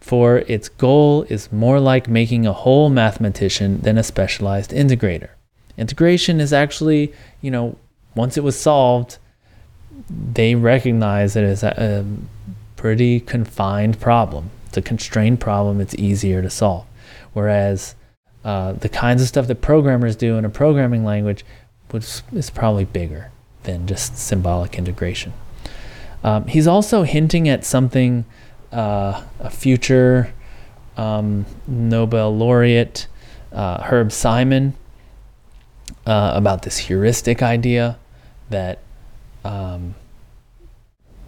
For its goal is more like making a whole mathematician than a specialized integrator. Integration is actually, you know, once it was solved, they recognize it as a, pretty confined problem. It's a constrained problem, it's easier to solve. Whereas uh, the kinds of stuff that programmers do in a programming language which is probably bigger than just symbolic integration. Um, he's also hinting at something uh, a future um, Nobel laureate, uh, Herb Simon, uh, about this heuristic idea that, um,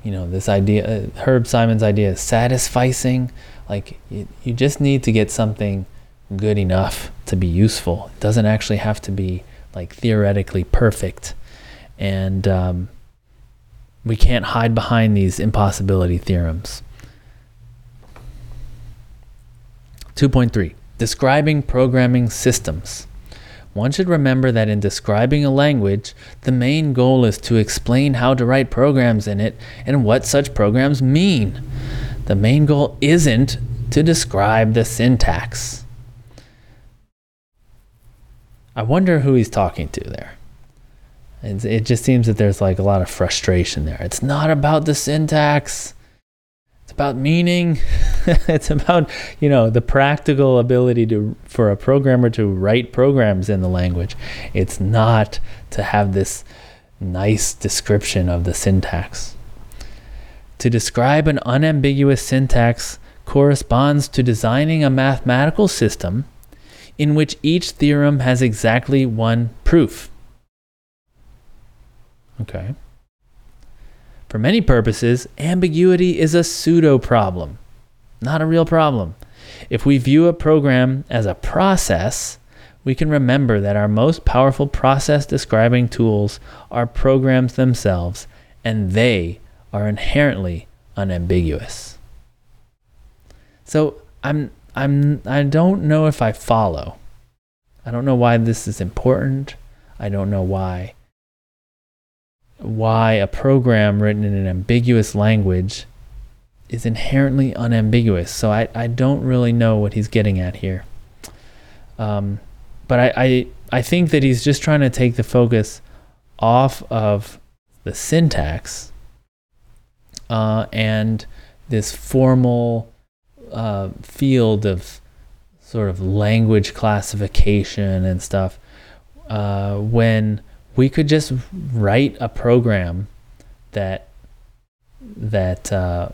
you know, this idea, uh, Herb Simon's idea is satisficing. Like, you, you just need to get something good enough to be useful. It doesn't actually have to be like theoretically perfect. And um, we can't hide behind these impossibility theorems. 2.3 Describing programming systems. One should remember that in describing a language, the main goal is to explain how to write programs in it and what such programs mean. The main goal isn't to describe the syntax. I wonder who he's talking to there. it just seems that there's like a lot of frustration there. It's not about the syntax It's about meaning. it's about, you know, the practical ability to for a programmer to write programs in the language. It's not to have this nice description of the syntax. To describe an unambiguous syntax corresponds to designing a mathematical system in which each theorem has exactly one proof. Okay. For many purposes, ambiguity is a pseudo problem, not a real problem. If we view a program as a process, we can remember that our most powerful process describing tools are programs themselves, and they are inherently unambiguous. So I'm I'm I don't know if I follow. I don't know why this is important. I don't know why why a program written in an ambiguous language is inherently unambiguous. So I, I don't really know what he's getting at here. Um, but I, I, I think that he's just trying to take the focus off of the syntax uh, and this formal uh, field of sort of language classification and stuff uh, when we could just write a program that that uh,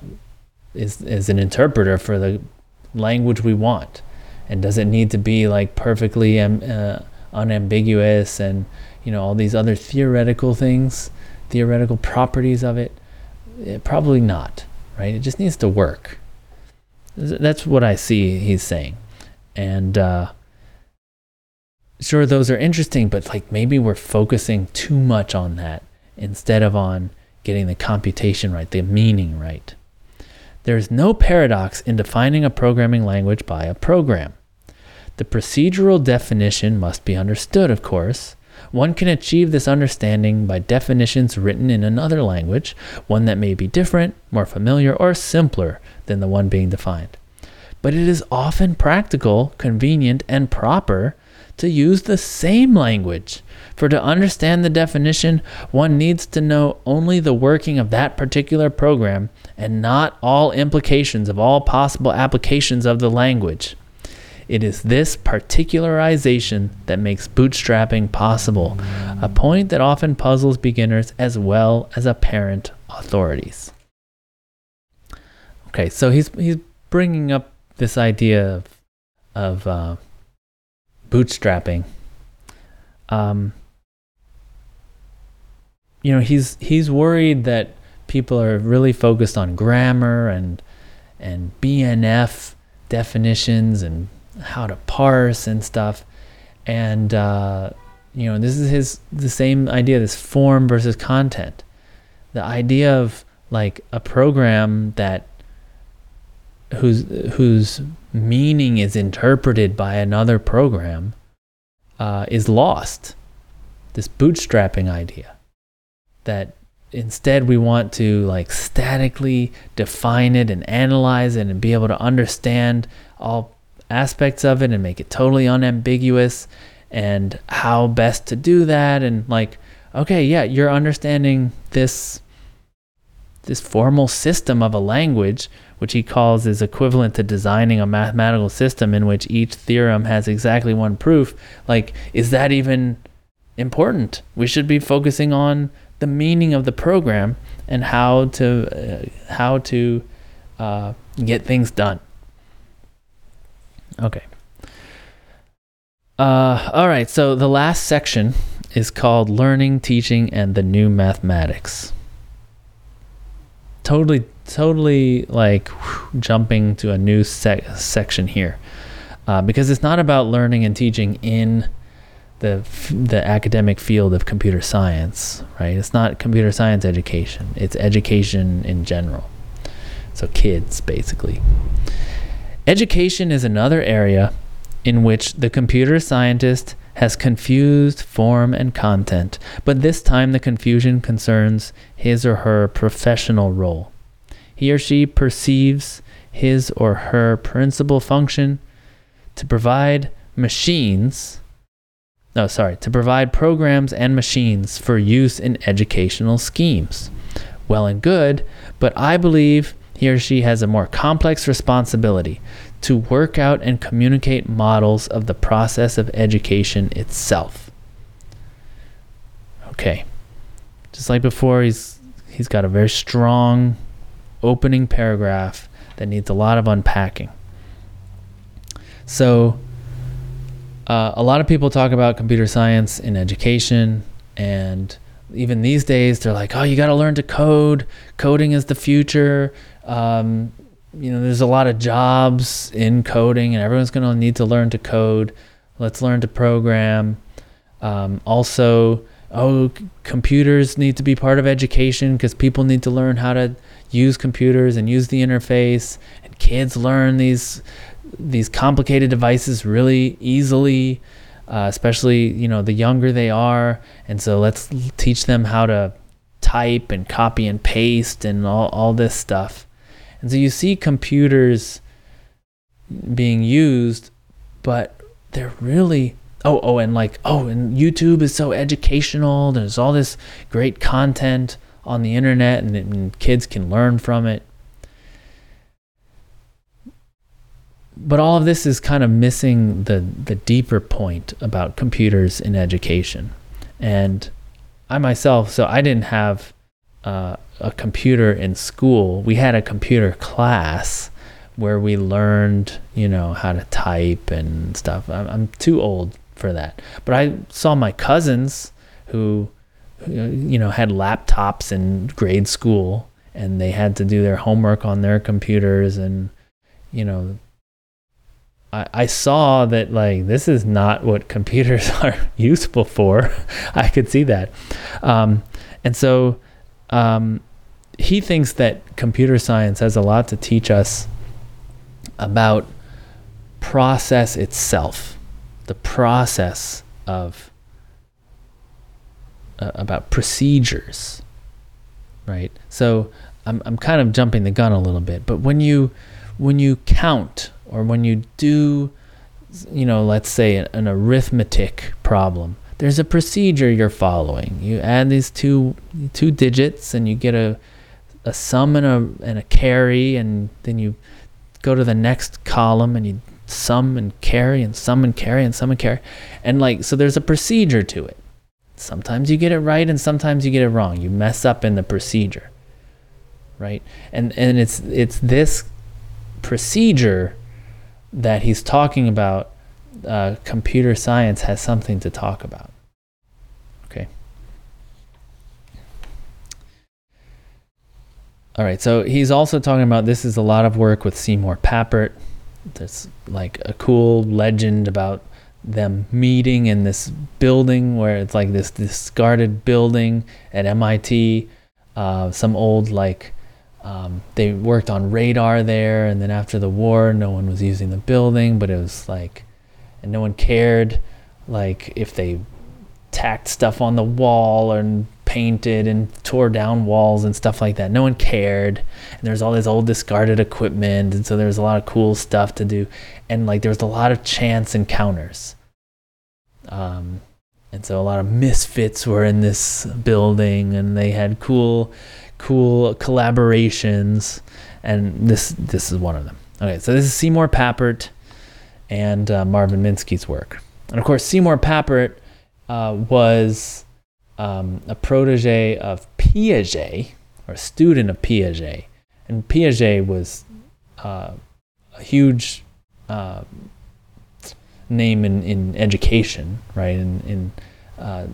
is is an interpreter for the language we want and does it need to be like perfectly um, uh, unambiguous and you know all these other theoretical things theoretical properties of it, it probably not right? It just needs to work that's what i see he's saying and uh, sure those are interesting but like maybe we're focusing too much on that instead of on getting the computation right the meaning right there is no paradox in defining a programming language by a program. The procedural definition must be understood, of course. One can achieve this understanding by definitions written in another language, one that may be different, more familiar, or simpler than the one being defined. But it is often practical, convenient, and proper to use the same language. For to understand the definition, one needs to know only the working of that particular program and not all implications of all possible applications of the language. It is this particularization that makes bootstrapping possible, a point that often puzzles beginners as well as apparent authorities. Okay, so he's he's bringing up this idea of of uh, bootstrapping. Um, you know, he's he's worried that people are really focused on grammar and and BNF definitions and how to parse and stuff. And uh, you know, this is his the same idea, this form versus content. The idea of like a program that whose whose meaning is interpreted by another program uh, is lost. This bootstrapping idea that instead we want to like statically define it and analyze it and be able to understand all aspects of it and make it totally unambiguous and how best to do that and like okay yeah you're understanding this this formal system of a language which he calls is equivalent to designing a mathematical system in which each theorem has exactly one proof like is that even important we should be focusing on the meaning of the program and how to uh, how to uh, get things done. Okay. Uh, all right. So the last section is called learning, teaching, and the new mathematics. Totally, totally like whew, jumping to a new sec- section here, uh, because it's not about learning and teaching in the the academic field of computer science, right? It's not computer science education. It's education in general. So kids basically. Education is another area in which the computer scientist has confused form and content, but this time the confusion concerns his or her professional role. He or she perceives his or her principal function to provide machines no, sorry, to provide programs and machines for use in educational schemes. Well and good, but I believe he or she has a more complex responsibility to work out and communicate models of the process of education itself. Okay. Just like before, he's he's got a very strong opening paragraph that needs a lot of unpacking. So uh, a lot of people talk about computer science in education, and even these days, they're like, "Oh, you got to learn to code. Coding is the future." Um, you know, there's a lot of jobs in coding, and everyone's going to need to learn to code. Let's learn to program. Um, also, oh, c- computers need to be part of education because people need to learn how to use computers and use the interface, and kids learn these these complicated devices really easily, uh, especially you know the younger they are. And so let's teach them how to type and copy and paste and all, all this stuff. And so you see computers being used, but they're really oh oh and like oh and YouTube is so educational. There's all this great content on the internet and, and kids can learn from it. but all of this is kind of missing the the deeper point about computers in education and i myself so i didn't have uh, a computer in school. We had a computer class where we learned, you know, how to type and stuff. I'm, I'm too old for that. But I saw my cousins who, you know, had laptops in grade school and they had to do their homework on their computers and, you know, I, I saw that like this is not what computers are useful for. I could see that. Um, and so um, he thinks that computer science has a lot to teach us about process itself, the process of uh, about procedures, right? So I'm I'm kind of jumping the gun a little bit, but when you when you count or when you do you know, let's say an, an arithmetic problem, there's a procedure you're following. You add these two two digits and you get a a sum and a and a carry and then you go to the next column and you sum and carry and sum and carry and sum and carry. And like, so there's a procedure to it. Sometimes you get it right and sometimes you get it wrong. You mess up in the procedure. Right? And and it's it's this procedure that he's talking about uh, computer science has something to talk about. Okay. All right, so he's also talking about this is a lot of work with Seymour Papert. There's like a cool legend about them meeting in this building where it's like this discarded building at MIT. Uh, some old like um, they worked on radar there, and then after the war, no one was using the building, but it was like, and no one cared, like if they tacked stuff on the wall and painted and tore down walls and stuff like that. No one cared. And there's all this old discarded equipment. And so there's a lot of cool stuff to do. And like there's a lot of chance encounters. Um, and so a lot of misfits were in this building and they had cool, cool collaborations. And this, this is one of them. Okay, so this is Seymour Papert and uh, Marvin Minsky's work. And of course, Seymour Papert uh, was um, a protege of Piaget, or a student of Piaget. And Piaget was uh, a huge uh, name in, in education, right? In, in uh,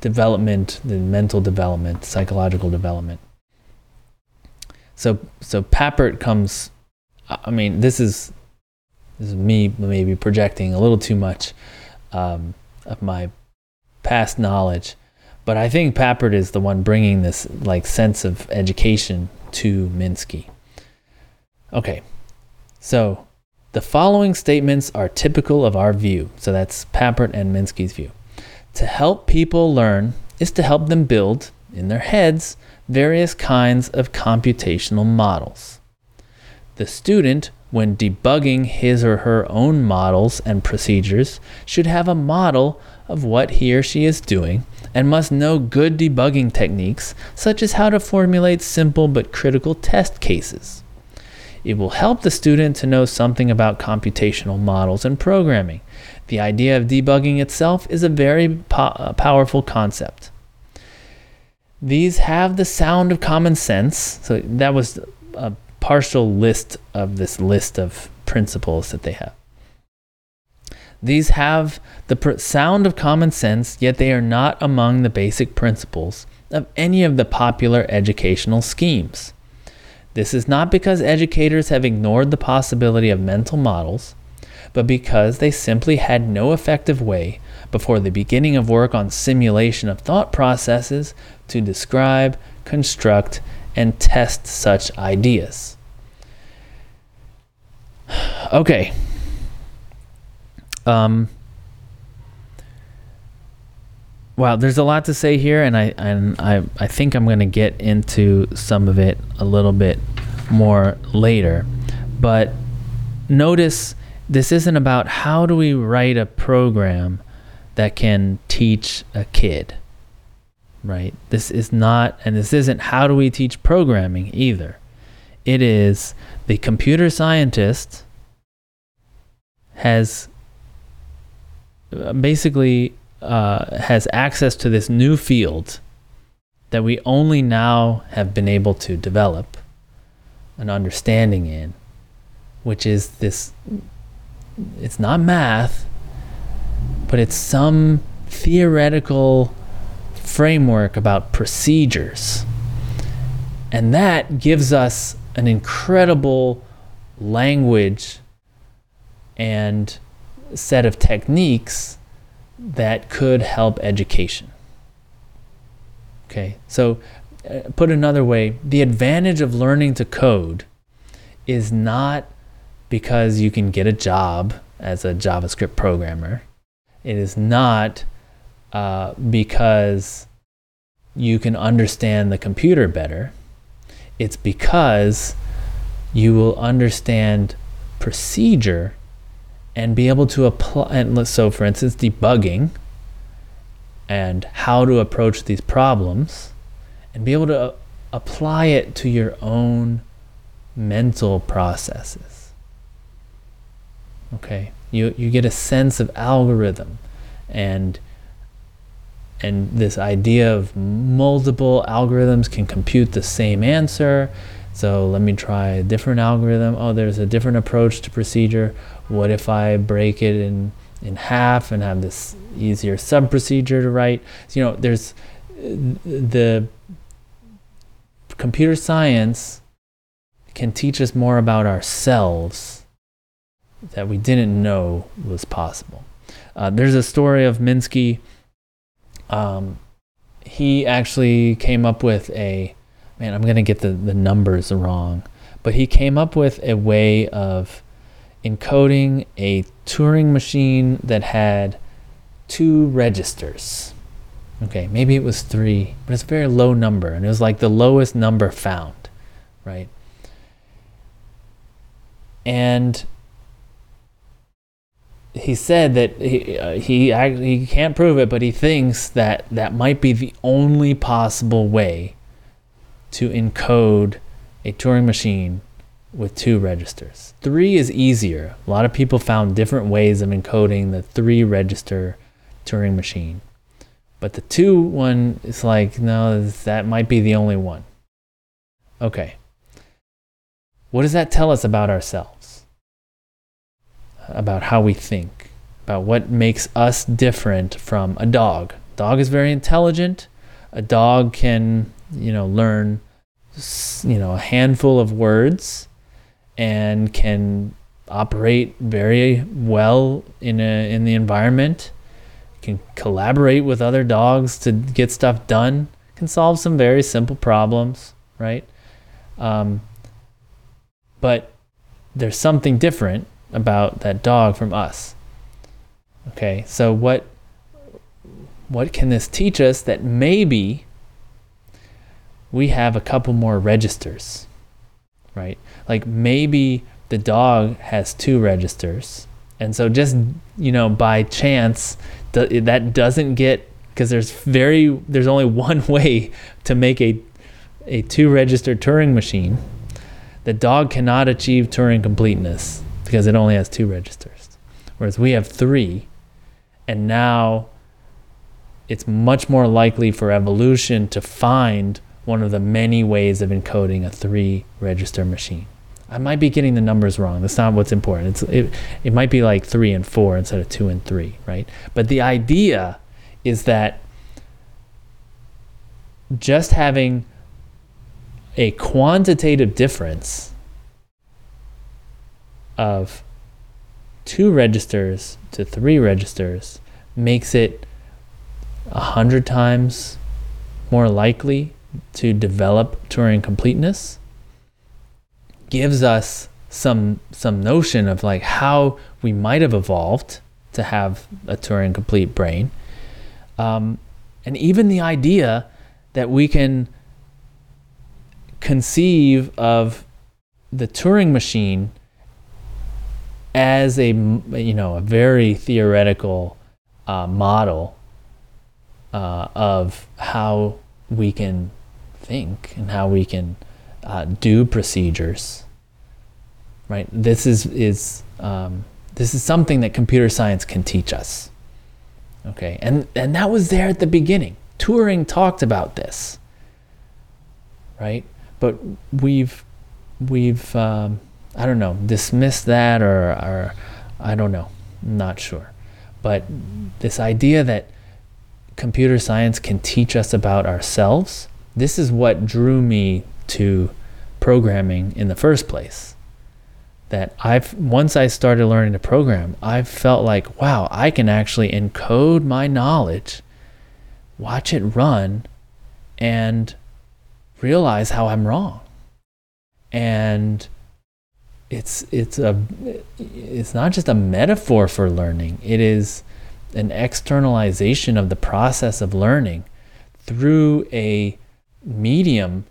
development, the mental development, psychological development. So, so Papert comes. I mean, this is this is me maybe projecting a little too much um, of my past knowledge but I think Papert is the one bringing this like sense of education to Minsky. Okay, so the following statements are typical of our view. So that's Papert and Minsky's view. To help people learn is to help them build, in their heads, various kinds of computational models. The student, when debugging his or her own models and procedures, should have a model of what he or she is doing and must know good debugging techniques, such as how to formulate simple but critical test cases. It will help the student to know something about computational models and programming. The idea of debugging itself is a very po- uh, powerful concept. These have the sound of common sense. So that was a partial list of this list of principles that they have. These have the pr- sound of common sense, yet they are not among the basic principles of any of the popular educational schemes. This is not because educators have ignored the possibility of mental models, but because they simply had no effective way before the beginning of work on simulation of thought processes to describe, construct, and test such ideas. Okay, um, wow, there's a lot to say here, and I and I I think I'm gonna get into some of it a little bit more later, but notice this isn't about how do we write a program that can teach a kid right? This is not and this isn't how do we teach programming either. It is the computer scientist has basically uh, has access to this new field that we only now have been able to develop an understanding in, which is this it's not math, but it's some theoretical framework about procedures. And that gives us an incredible language and set of techniques that could help education. Okay, so uh, put another way, the advantage of learning to code is not because you can get a job as a JavaScript programmer. It is not uh, because you can understand the computer better. It's because you will understand procedure and be able to apply. And so, for instance, debugging and how to approach these problems and be able to uh, apply it to your own mental processes. Okay, you, you get a sense of algorithm and and this idea of multiple algorithms can compute the same answer. So let me try a different algorithm. Oh, there's a different approach to procedure. What if I break it in in half and have this easier sub procedure to write. So, you know, there's the computer science can teach us more about ourselves that we didn't know was possible. Uh, there's a story of Minsky. Um, he actually came up with a man. I'm gonna get the, the numbers wrong, but he came up with a way of encoding a Turing machine that had two registers. Okay, maybe it was three, but it's a very low number, and it was like the lowest number found, right? And he said that he uh, he actually he can't prove it, but he thinks that that might be the only possible way to encode a Turing machine with two registers. Three is easier. A lot of people found different ways of encoding the three register Turing machine. But the two one is like, no, that might be the only one. Okay. What does that tell us about ourselves? About how we think, about what makes us different from a dog. Dog is very intelligent. A dog can, you know, learn you know, a handful of words and can operate very well in a, in the environment can collaborate with other dogs to get stuff done can solve some very simple problems right? Um, but there's something different about that dog from us. Okay so what what can this teach us that maybe we have a couple more registers right? Like maybe the dog has two registers. And so just you know by chance that doesn't get because there's very there's only one way to make a a two register Turing machine. The dog cannot achieve Turing completeness because it only has two registers whereas we have three. And now it's much more likely for evolution to find one of the many ways of encoding a three register machine. I might be getting the numbers wrong. That's not what's important. It's, it, it might be like three and four instead of two and three, right? But the idea is that just having a quantitative difference of two registers to three registers makes it a hundred times more likely to develop Turing completeness gives us some some notion of like how we might have evolved to have a Turing complete brain, um, and even the idea that we can conceive of the Turing machine as a you know a very theoretical uh, model uh, of how we can think and how we can uh, do procedures. Right. This is is um, this is something that computer science can teach us. Okay, and and that was there at the beginning. Turing talked about this. right? But we've we've um, I don't know dismissed that or or I don't know, I'm not sure. But this idea that computer science can teach us about ourselves, this is what drew me to programming in the first place. That I've once I started learning to program, I felt like, wow, I can actually encode my knowledge, watch it run, and realize how I'm wrong. And it's it's a it's not just a metaphor for learning. It is an externalization of the process of learning through a medium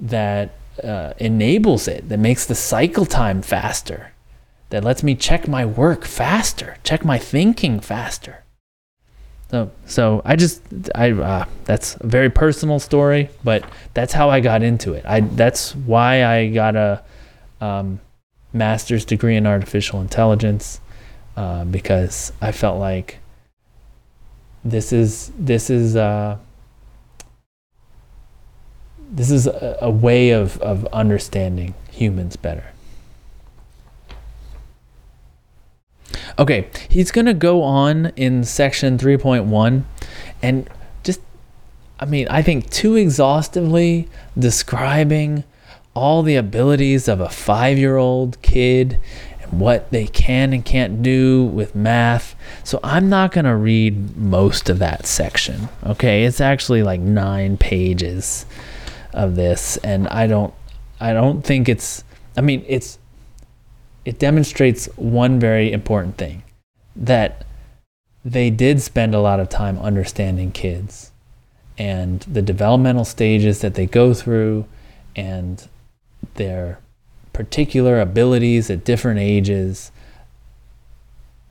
that uh, enables it, that makes the cycle time faster, that lets me check my work faster, check my thinking faster. So, so I just, I, uh, that's a very personal story, but that's how I got into it. I, that's why I got a um, master's degree in artificial intelligence, uh, because I felt like this is, this is, uh, this is a, a way of, of understanding humans better. Okay, he's going to go on in section 3.1 and just, I mean, I think too exhaustively describing all the abilities of a five year old kid and what they can and can't do with math. So I'm not going to read most of that section. Okay, it's actually like nine pages of this, and I don't, I don't think it's. I mean, it's it demonstrates one very important thing that they did spend a lot of time understanding kids and the developmental stages that they go through and their particular abilities at different ages.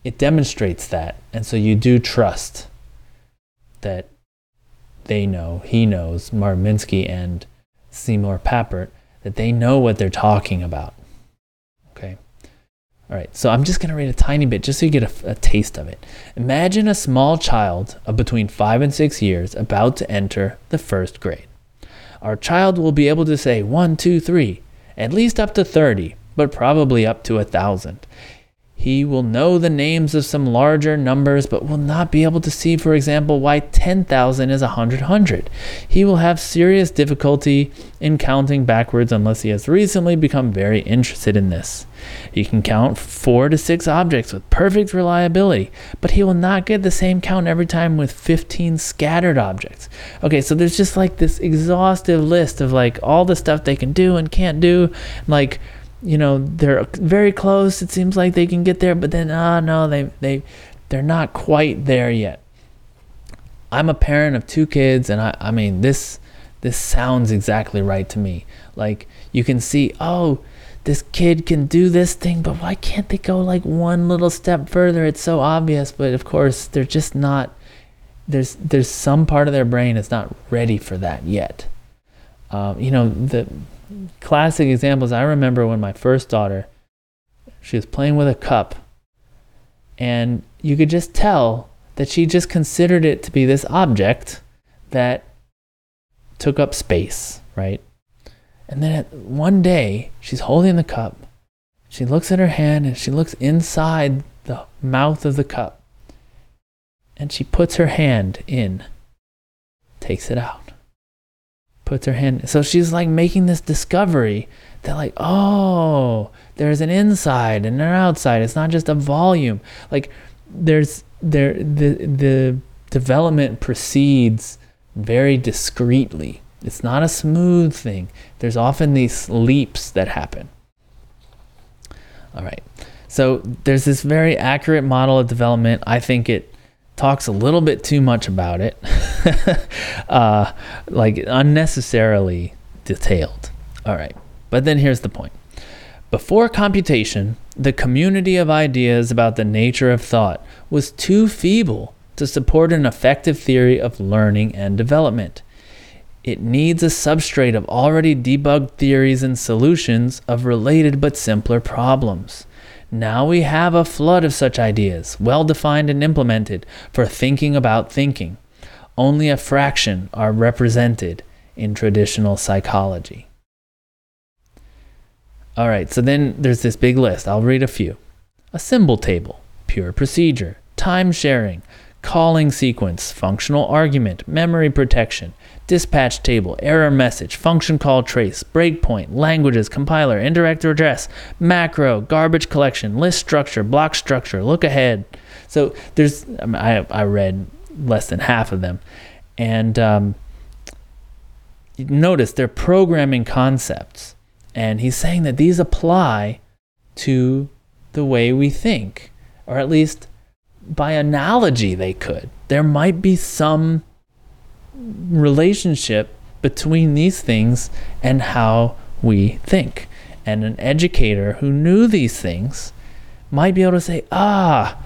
It demonstrates that. And so you do trust that they know, he knows, Marvin Minsky and Seymour Papert, that they know what they're talking about. Okay. All right, so I'm just going to read a tiny bit just so you get a, a, taste of it. Imagine a small child of between five and six years about to enter the first grade. Our child will be able to say one, two, three, at least up to 30, but probably up to a thousand. He will know the names of some larger numbers, but will not be able to see, for example, why 10,000 is a hundred hundred. He will have serious difficulty in counting backwards unless he has recently become very interested in this. He can count four to six objects with perfect reliability, but he will not get the same count every time with 15 scattered objects. Okay, so there's just like this exhaustive list of like all the stuff they can do and can't do. Like, you know they're very close. It seems like they can get there, but then ah oh, no, they they they're not quite there yet. I'm a parent of two kids, and I I mean this this sounds exactly right to me. Like you can see, oh, this kid can do this thing, but why can't they go like one little step further? It's so obvious, but of course they're just not. There's there's some part of their brain is not ready for that yet. Um, you know the classic examples I remember when my first daughter, she was playing with a cup, and you could just tell that she just considered it to be this object that took up space, right? And then one day, she's holding the cup. She looks at her hand and she looks inside the mouth of the cup. And she puts her hand in, takes it out puts her hand. So she's like making this discovery that like, oh, there's an inside and an outside. It's not just a volume. Like there's there the the development proceeds very discreetly. It's not a smooth thing. There's often these leaps that happen. All right. So there's this very accurate model of development. I think it talks a little bit too much about it, uh, like unnecessarily detailed. All right, but then here's the point. Before computation, the community of ideas about the nature of thought was too feeble to support an effective theory of learning and development. It needs a substrate of already debugged theories and solutions of related but simpler problems. Now we have a flood of such ideas, well defined and implemented, for thinking about thinking. Only a fraction are represented in traditional psychology. All right, so then there's this big list. I'll read a few. A symbol table, pure procedure, time sharing, calling sequence, functional argument, memory protection, dispatch table, error message, function call trace, breakpoint, languages, compiler, indirect address, macro, garbage collection, list structure, block structure, look ahead. So there's, I, mean, I, I read less than half of them. And um, notice they're programming concepts. And he's saying that these apply to the way we think, or at least by analogy, they could. There might be some relationship between these things and how we think. And an educator who knew these things might be able to say, ah,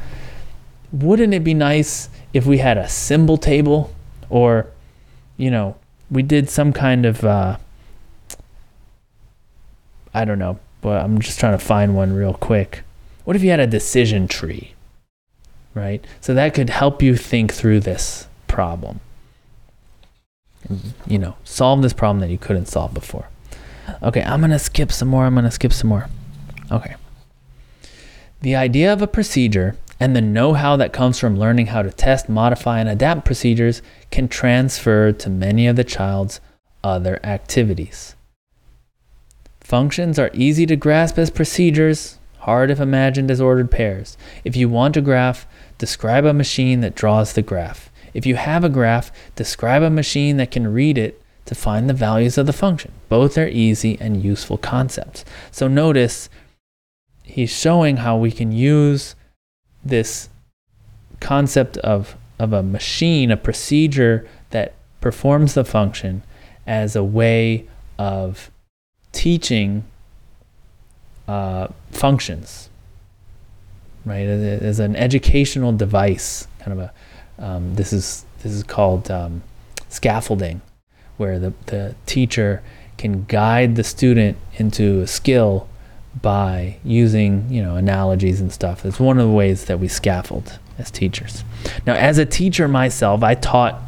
wouldn't it be nice if we had a symbol table or, you know, we did some kind of, uh, I don't know, but I'm just trying to find one real quick. What if you had a decision tree? Right? So that could help you think through this problem. You know, solve this problem that you couldn't solve before. Okay, I'm going to skip some more. I'm going to skip some more. Okay. The idea of a procedure and the know how that comes from learning how to test, modify, and adapt procedures can transfer to many of the child's other activities. Functions are easy to grasp as procedures, hard if imagined as ordered pairs. If you want a graph, describe a machine that draws the graph. If you have a graph, describe a machine that can read it to find the values of the function. Both are easy and useful concepts. So notice he's showing how we can use this concept of, of a machine, a procedure that performs the function as a way of teaching uh, functions, right? As an educational device, kind of a. Um, this is this is called um, scaffolding, where the the teacher can guide the student into a skill by using you know analogies and stuff. It's one of the ways that we scaffold as teachers. Now, as a teacher myself, I taught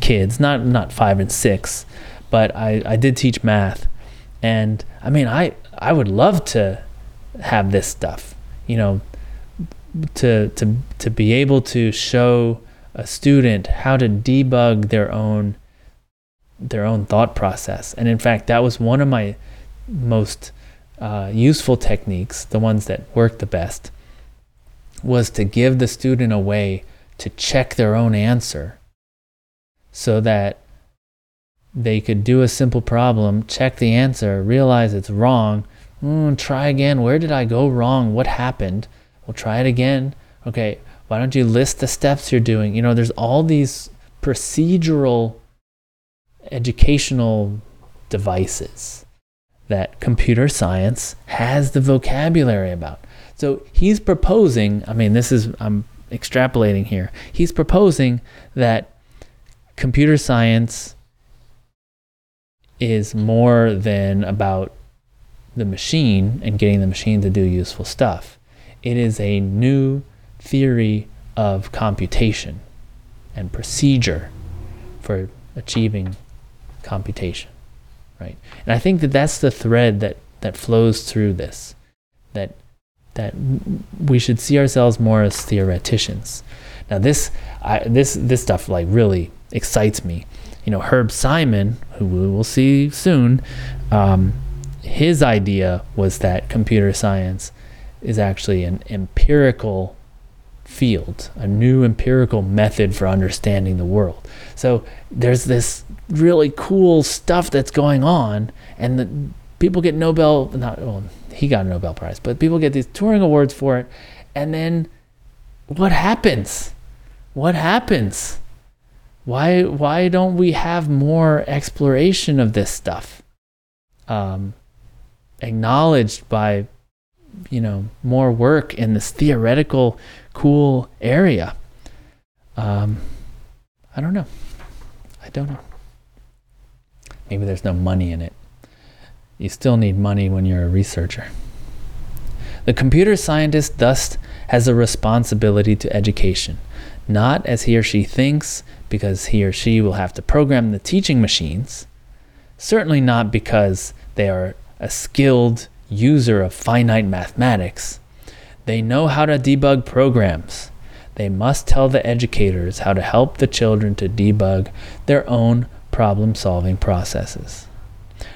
kids, not not five and six, but I, I did teach math and I mean, I I would love to have this stuff, you know, to to to be able to show a student how to debug their own their own thought process. And in fact, that was one of my most uh, useful techniques, the ones that worked the best, was to give the student a way to check their own answer so that they could do a simple problem, check the answer, realize it's wrong, mm, try again. Where did I go wrong? What happened? We'll try it again. Okay, why don't you list the steps you're doing? You know, there's all these procedural educational devices that computer science has the vocabulary about. So he's proposing, I mean, this is, I'm extrapolating here. He's proposing that computer science is more than about the machine and getting the machine to do useful stuff. It is a new theory of computation and procedure for achieving computation, right? And I think that that's the thread that that flows through this, that that we should see ourselves more as theoreticians. Now this I, this this stuff like really excites me you know, Herb Simon, who we will see soon, um, his idea was that computer science is actually an empirical field, a new empirical method for understanding the world. So there's this really cool stuff that's going on, and the, people get Nobel, not, well, he got a Nobel Prize, but people get these Turing Awards for it. And then what happens? What happens? why why don't we have more exploration of this stuff um, acknowledged by you know more work in this theoretical cool area. Um, i don't know. I don't know. Maybe there's no money in it. You still need money when you're a researcher. The computer scientist thus has a responsibility to education. Not as he or she thinks, because he or she will have to program the teaching machines, Certainly not because they are a skilled user of finite mathematics. They know how to debug programs. They must tell the educators how to help the children to debug their own problem solving processes.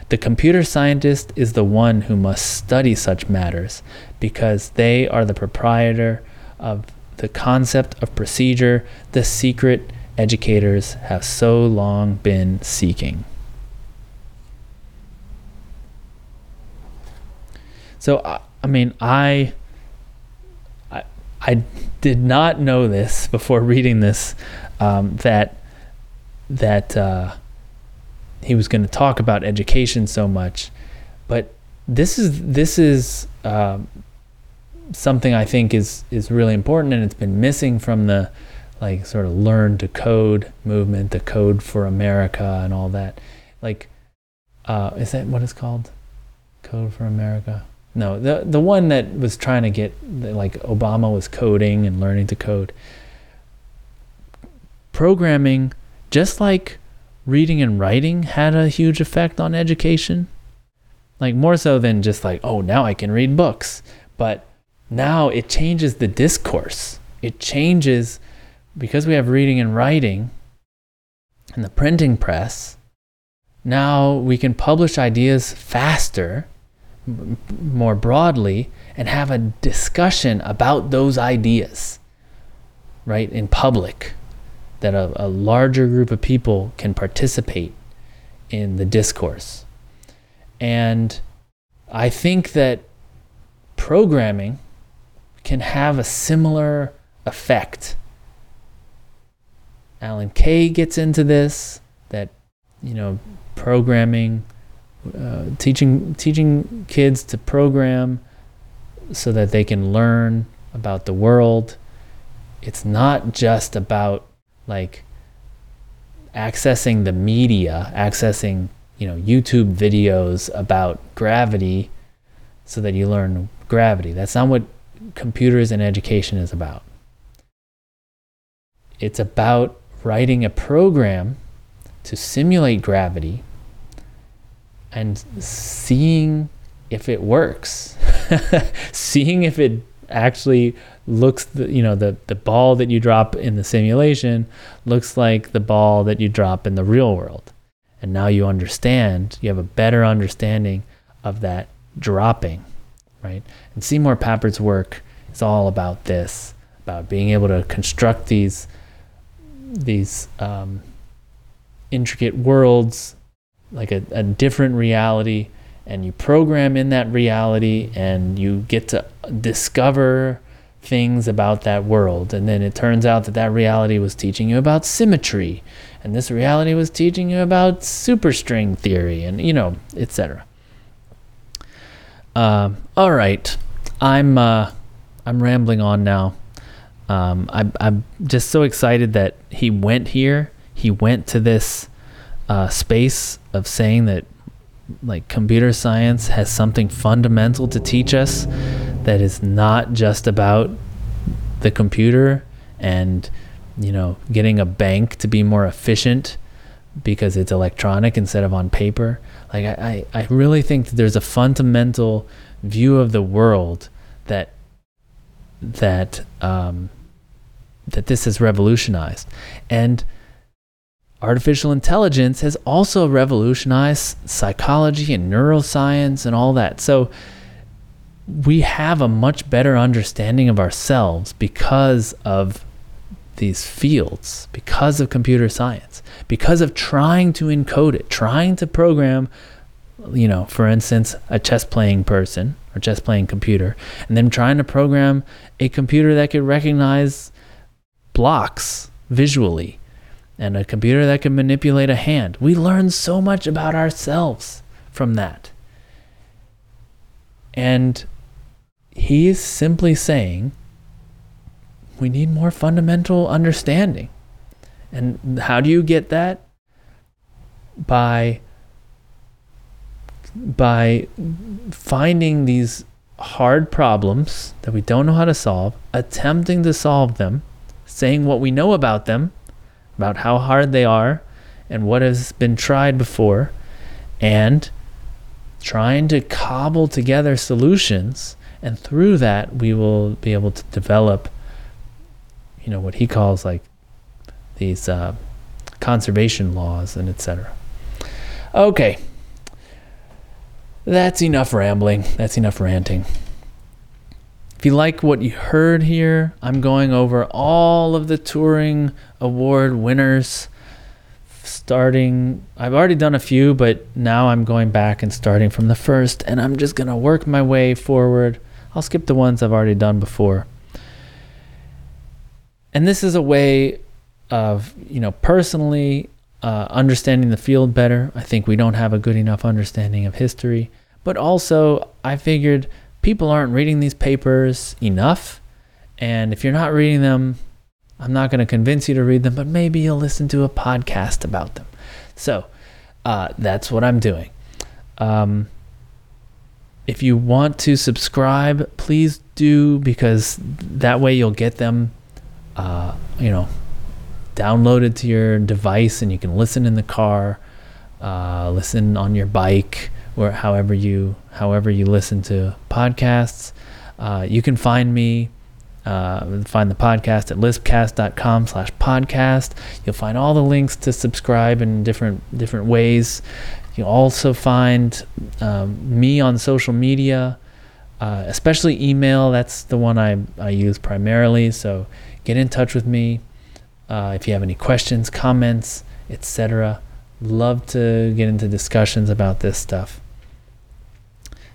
The computer scientist is the one who must study such matters because they are the proprietor of the concept of procedure the secret educators have so long been seeking. So, I mean, I I did not know this before reading this um, that that uh, he was going to talk about education so much, but this is this is uh, something I think is is really important, and it's been missing from the like sort of learn to code movement, the code for America, and all that. Like, uh, is that what it's called? Code for America. No, the the one that was trying to get like Obama was coding and learning to code. Programming, just like reading and writing, had a huge effect on education. Like more so than just like, oh, now I can read books. But now it changes the discourse. It changes because we have reading and writing and the printing press. Now we can publish ideas faster more broadly and have a discussion about those ideas, right, in public, that a, a larger group of people can participate in the discourse. And I think that programming can have a similar effect. Alan Kay gets into this that, you know, programming uh, teaching teaching kids to program so that they can learn about the world. It's not just about like accessing the media, accessing you know YouTube videos about gravity so that you learn gravity. That's not what computers and education is about. It's about writing a program to simulate gravity and seeing if it works, seeing if it actually looks the, you know the the ball that you drop in the simulation looks like the ball that you drop in the real world. And now you understand you have a better understanding of that dropping right? And seymour papert's work is all about this about being able to construct these these um, intricate worlds like a, a different reality and you program in that reality and you get to discover things about that world. And then it turns out that that reality was teaching you about symmetry and this reality was teaching you about superstring theory and you know etc uh, all right. I'm uh, i'm rambling on now. Um, I, i'm just so excited that he went here. He went to this uh, space of saying that like computer science has something fundamental to teach us that is not just about the computer and you know getting a bank to be more efficient because it's electronic instead of on paper. Like i, I, I really think that there's a fundamental view of the world that that um, that this has revolutionized. And artificial intelligence has also revolutionized psychology and neuroscience and all that. So we have a much better understanding of ourselves because of these fields, because of computer science, because of trying to encode it, trying to program, you know, for instance, a chess playing person or chess playing computer, and then trying to program a computer that could recognize blocks visually and a computer that can manipulate a hand. We learn so much about ourselves from that. And he is simply saying we need more fundamental understanding. And how do you get that? By by finding these hard problems that we don't know how to solve, attempting to solve them, saying what we know about them, about how hard they are and what has been tried before, and trying to cobble together solutions. And through that, we will be able to develop, you know, what he calls like these uh, conservation laws and etc. Okay, that's enough rambling. That's enough ranting. If you like what you heard here, I'm going over all of the Turing Award winners. Starting, I've already done a few, but now I'm going back and starting from the first, and I'm just going to work my way forward. I'll skip the ones I've already done before. And this is a way of, you know, personally uh, understanding the field better. I think we don't have a good enough understanding of history. But also, I figured people aren't reading these papers enough. And if you're not reading them, I'm not going to convince you to read them, but maybe you'll listen to a podcast about them. So uh, that's what I'm doing. Um, if you want to subscribe, please do because that way you'll get them, uh, you know, downloaded to your device and you can listen in the car, uh, listen on your bike, or however you however you listen to podcasts. Uh, you can find me, uh, find the podcast at lispcast.com slash podcast. You'll find all the links to subscribe in different different ways. You'll also find um, me on social media, uh, especially email. That's the one I, I use primarily. So get in touch with me uh, if you have any questions, comments, etc. Love to get into discussions about this stuff.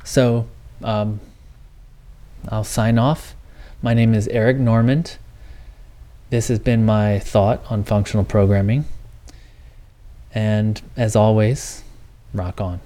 So um, I'll sign off. My name is Eric Normand. This has been my thought on functional programming. And as always, rock on.